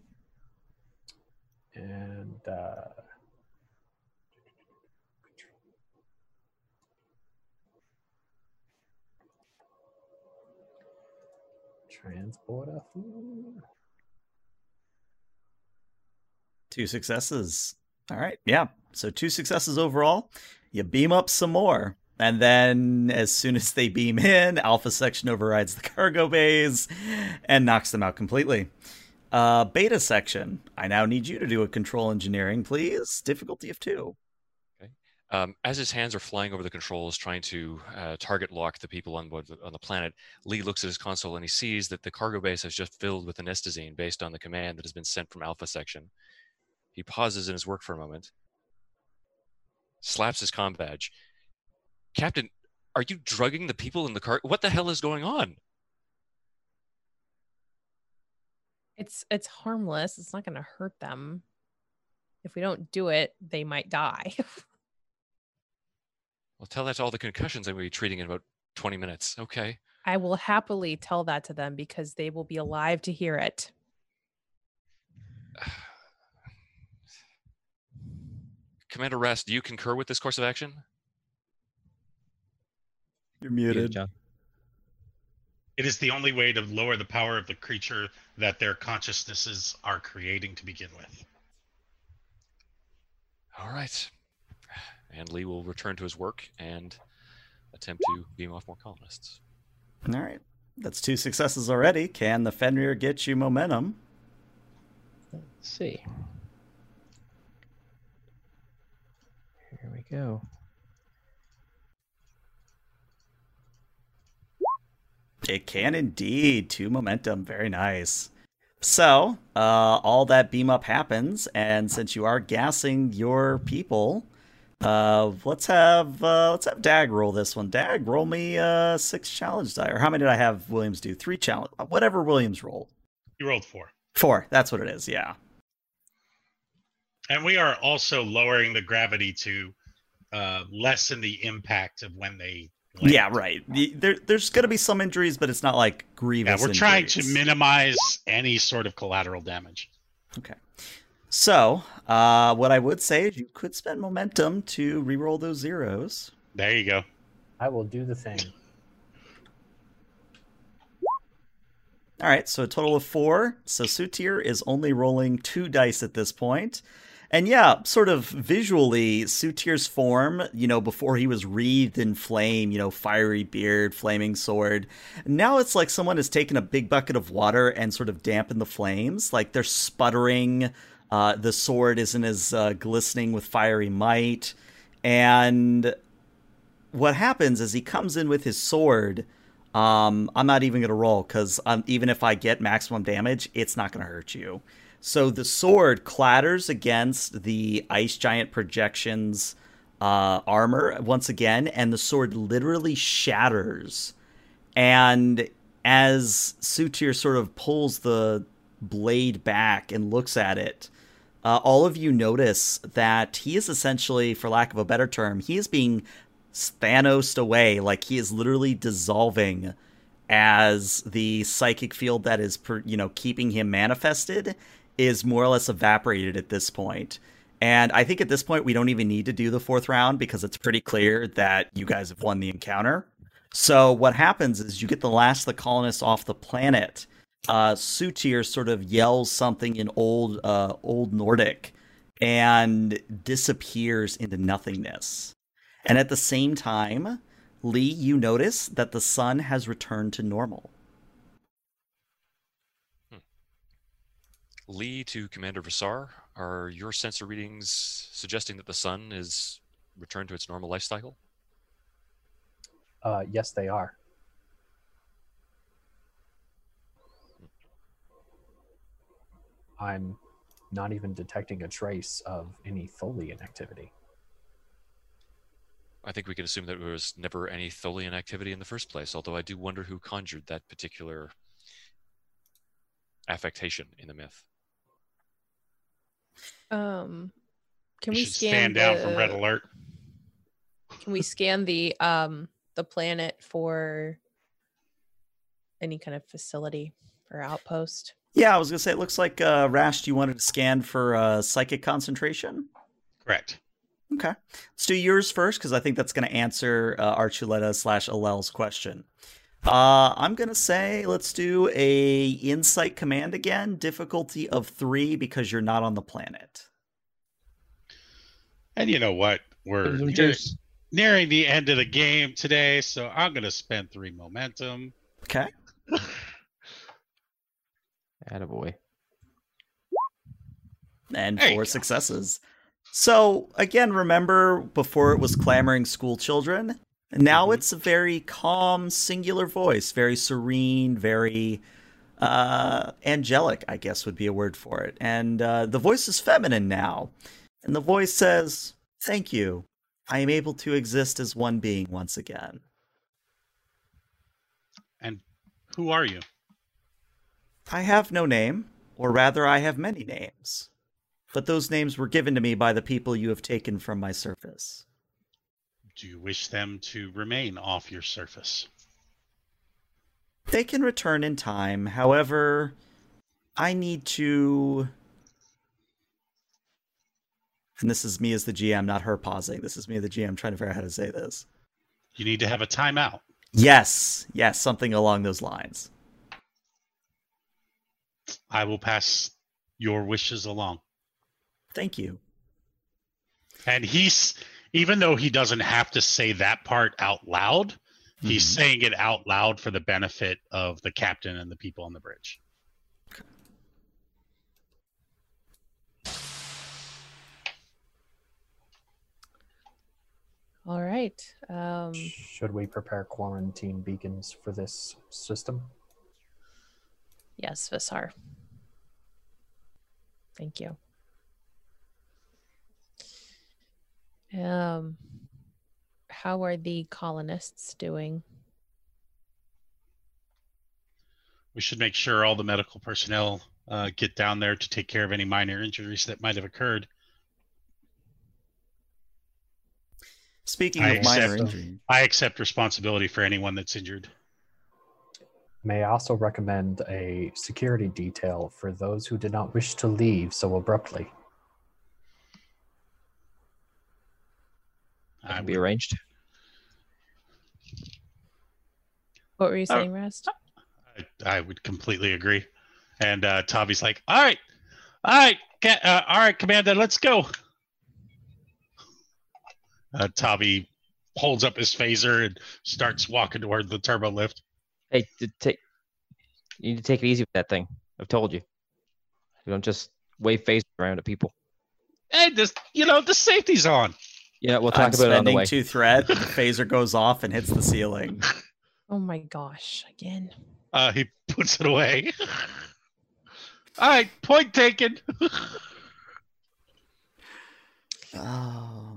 And uh, transporter. food. Two successes. All right. Yeah. So two successes overall. You beam up some more. And then as soon as they beam in, Alpha section overrides the cargo bays and knocks them out completely. Uh, beta section. I now need you to do a control engineering, please. Difficulty of two. Um, as his hands are flying over the controls, trying to uh, target lock the people on board the, on the planet, Lee looks at his console and he sees that the cargo base has just filled with anesthizine based on the command that has been sent from Alpha Section. He pauses in his work for a moment, slaps his com badge. Captain, are you drugging the people in the car? What the hell is going on? It's it's harmless. It's not going to hurt them. If we don't do it, they might die. Well, tell that to all the concussions I'm going to be treating in about 20 minutes. Okay. I will happily tell that to them because they will be alive to hear it. Commander Rast, do you concur with this course of action? You're Muted, muted. John. It is the only way to lower the power of the creature that their consciousnesses are creating to begin with. All right. And Lee will return to his work and attempt to beam off more colonists. All right. That's two successes already. Can the Fenrir get you momentum? Let's see. Here we go. It can indeed. Two momentum. Very nice. So, uh, all that beam up happens, and since you are gassing your people, uh, let's have uh, let's have Dag roll this one. Dag, roll me uh, six challenge die, or how many did I have Williams do? Three challenge, whatever Williams rolled. You rolled four. Four. That's what it is. Yeah. And we are also lowering the gravity to uh, lessen the impact of when they. land. Yeah. Right. The- There, there's going to be some injuries, but it's not like grievous. Yeah, we're trying to minimize any sort of collateral damage. Okay. So, uh, what I would say is you could spend momentum to re-roll those zeros. There you go. I will do the thing. All right, so a total of four. So Sutir is only rolling two dice at this point. And yeah, sort of visually, Sutir's form, you know, before he was wreathed in flame, you know, fiery beard, flaming sword. Now it's like someone has taken a big bucket of water and sort of dampened the flames. Like they're sputtering. Uh, the sword isn't as uh, glistening with fiery might. And what happens is he comes in with his sword. Um, I'm not even going to roll because even if I get maximum damage, it's not going to hurt you. So the sword clatters against the ice giant projections uh, armor once again, and the sword literally shatters. And as Sutir sort of pulls the blade back and looks at it, uh, all of you notice that he is essentially, for lack of a better term, he is being Thanos away. Like he is literally dissolving as the psychic field that is, per, you know, keeping him manifested is more or less evaporated at this point. And I think at this point we don't even need to do the fourth round because it's pretty clear that you guys have won the encounter. So what happens is you get the last of the colonists off the planet. Uh, Sutir sort of yells something in old uh, old Nordic and disappears into nothingness. And at the same time, Lee, you notice that the sun has returned to normal. Lee to Commander Vasar, are your sensor readings suggesting that the sun is returned to its normal life cycle? Uh, yes, they are. I'm not even detecting a trace of any Tholian activity. I think we can assume that there was never any Tholian activity in the first place, although I do wonder who conjured that particular affectation in the myth. Um, can you we scan stand down the, from red alert. Can we scan the um the planet for any kind of facility or outpost? Yeah, I was gonna say it looks like uh, Rast. You wanted to scan for uh, psychic concentration. Correct. Okay, let's do yours first because I think that's gonna answer uh, Archuleta slash Alel's question. Uh, I'm gonna say let's do a insight command again, difficulty of three because you're not on the planet. And you know what? We're near- nearing the end of the game today, so I'm going to spend three momentum. Okay, Attaboy. and There you four successes. So, again, remember before it was clamoring school children? Now Mhm. it's a very calm, singular voice, very serene, very uh, angelic, I guess would be a word for it. And uh, the voice is feminine now. And the voice says, Thank you. I am able to exist as one being once again. And who are you? I have no name, or rather, I have many names. But those names were given to me by the people you have taken from my surface. Do you wish them to remain off your surface? They can return in time. However, I need to. And this is me as the GM, not her pausing. This is me, the GM, trying to figure out how to say this. You need to have a timeout. Yes, yes, something along those lines. I will pass your wishes along. Thank you. And he's, even though he doesn't have to say that part out loud, he's Mhm. saying it out loud for the benefit of the captain and the people on the bridge. All right. Um, Should we prepare quarantine beacons for this system? Yes, Vasar. Thank you. Um, how are the colonists doing? We should make sure all the medical personnel uh, get down there to take care of any minor injuries that might have occurred. Speaking I of minor accept- injury, I accept responsibility for anyone that's injured. May I also recommend a security detail for those who did not wish to leave so abruptly? That I can be arranged. What were you Oh. saying, Rast? I, I would completely agree. And uh, Tavi's like, "All right, all right, ca- uh, all right, Commander, let's go." Uh, Tavi holds up his phaser and starts walking toward the turbo lift. Hey, d- take. You need to take it easy with that thing. I've told you. You don't just wave phasers around at people. Hey, this, you know, the safety's on. Yeah, we'll I'm talk about it on the spending way. two threat. The phaser goes off and hits the ceiling. Oh my gosh, again. Uh, he puts it away. all right, point taken. Oh,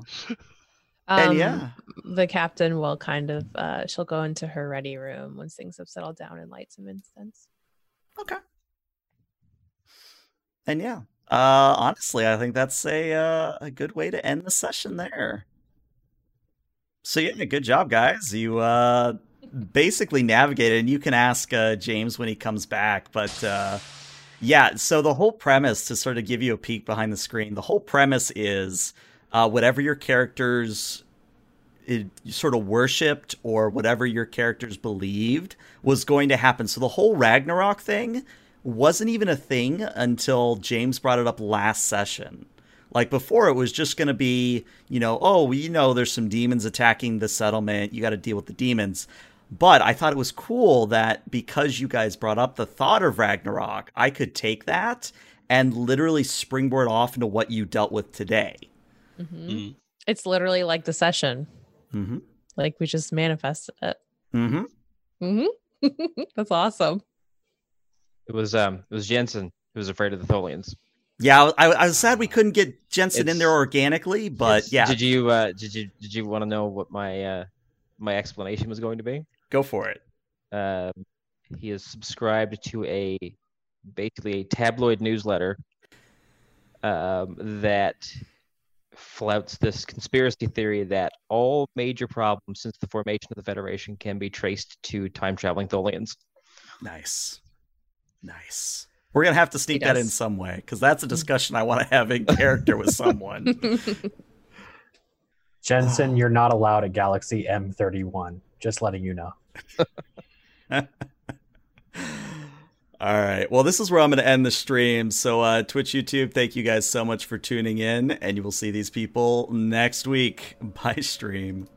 Um, and yeah, the captain will kind of uh she'll go into her ready room once things have settled down and light some incense. okay. And yeah, uh, honestly, I think that's a uh, a good way to end the session there. So yeah, good job, guys. You uh, basically navigated, and you can ask uh, James when he comes back. But uh, yeah, so the whole premise to sort of give you a peek behind the screen, the whole premise is uh, whatever your characters it, sort of worshipped or whatever your characters believed was going to happen. So the whole Ragnarok thing wasn't even a thing until James brought it up last session. Like before, it was just going to be, you know, oh, we know there's some demons attacking the settlement. You got to deal with the demons. But I thought it was cool that because you guys brought up the thought of Ragnarok, I could take that and literally springboard off into what you dealt with today. hmm Mm. It's literally like the session. Mm-hmm. Like we just manifested it. Mm-hmm. hmm That's awesome. It was um, it was Jensen who was afraid of the Tholians. Yeah, I, I was sad we couldn't get Jensen in there organically, but yeah, Did you uh, did you did you want to know what my uh, my explanation was going to be? go for it. Um, he is subscribed to a basically a tabloid newsletter um, that flouts this conspiracy theory that all major problems since the formation of the Federation can be traced to time traveling Tholians. Nice. Nice. We're going to have to sneak that in some way because that's a discussion I want to have in character with someone. Jensen, you're not allowed a Galaxy M31. Just letting you know. All right. Well, this is where I'm going to end the stream. So, uh, Twitch, YouTube, thank you guys so much for tuning in, and you will see these people next week. Bye, stream.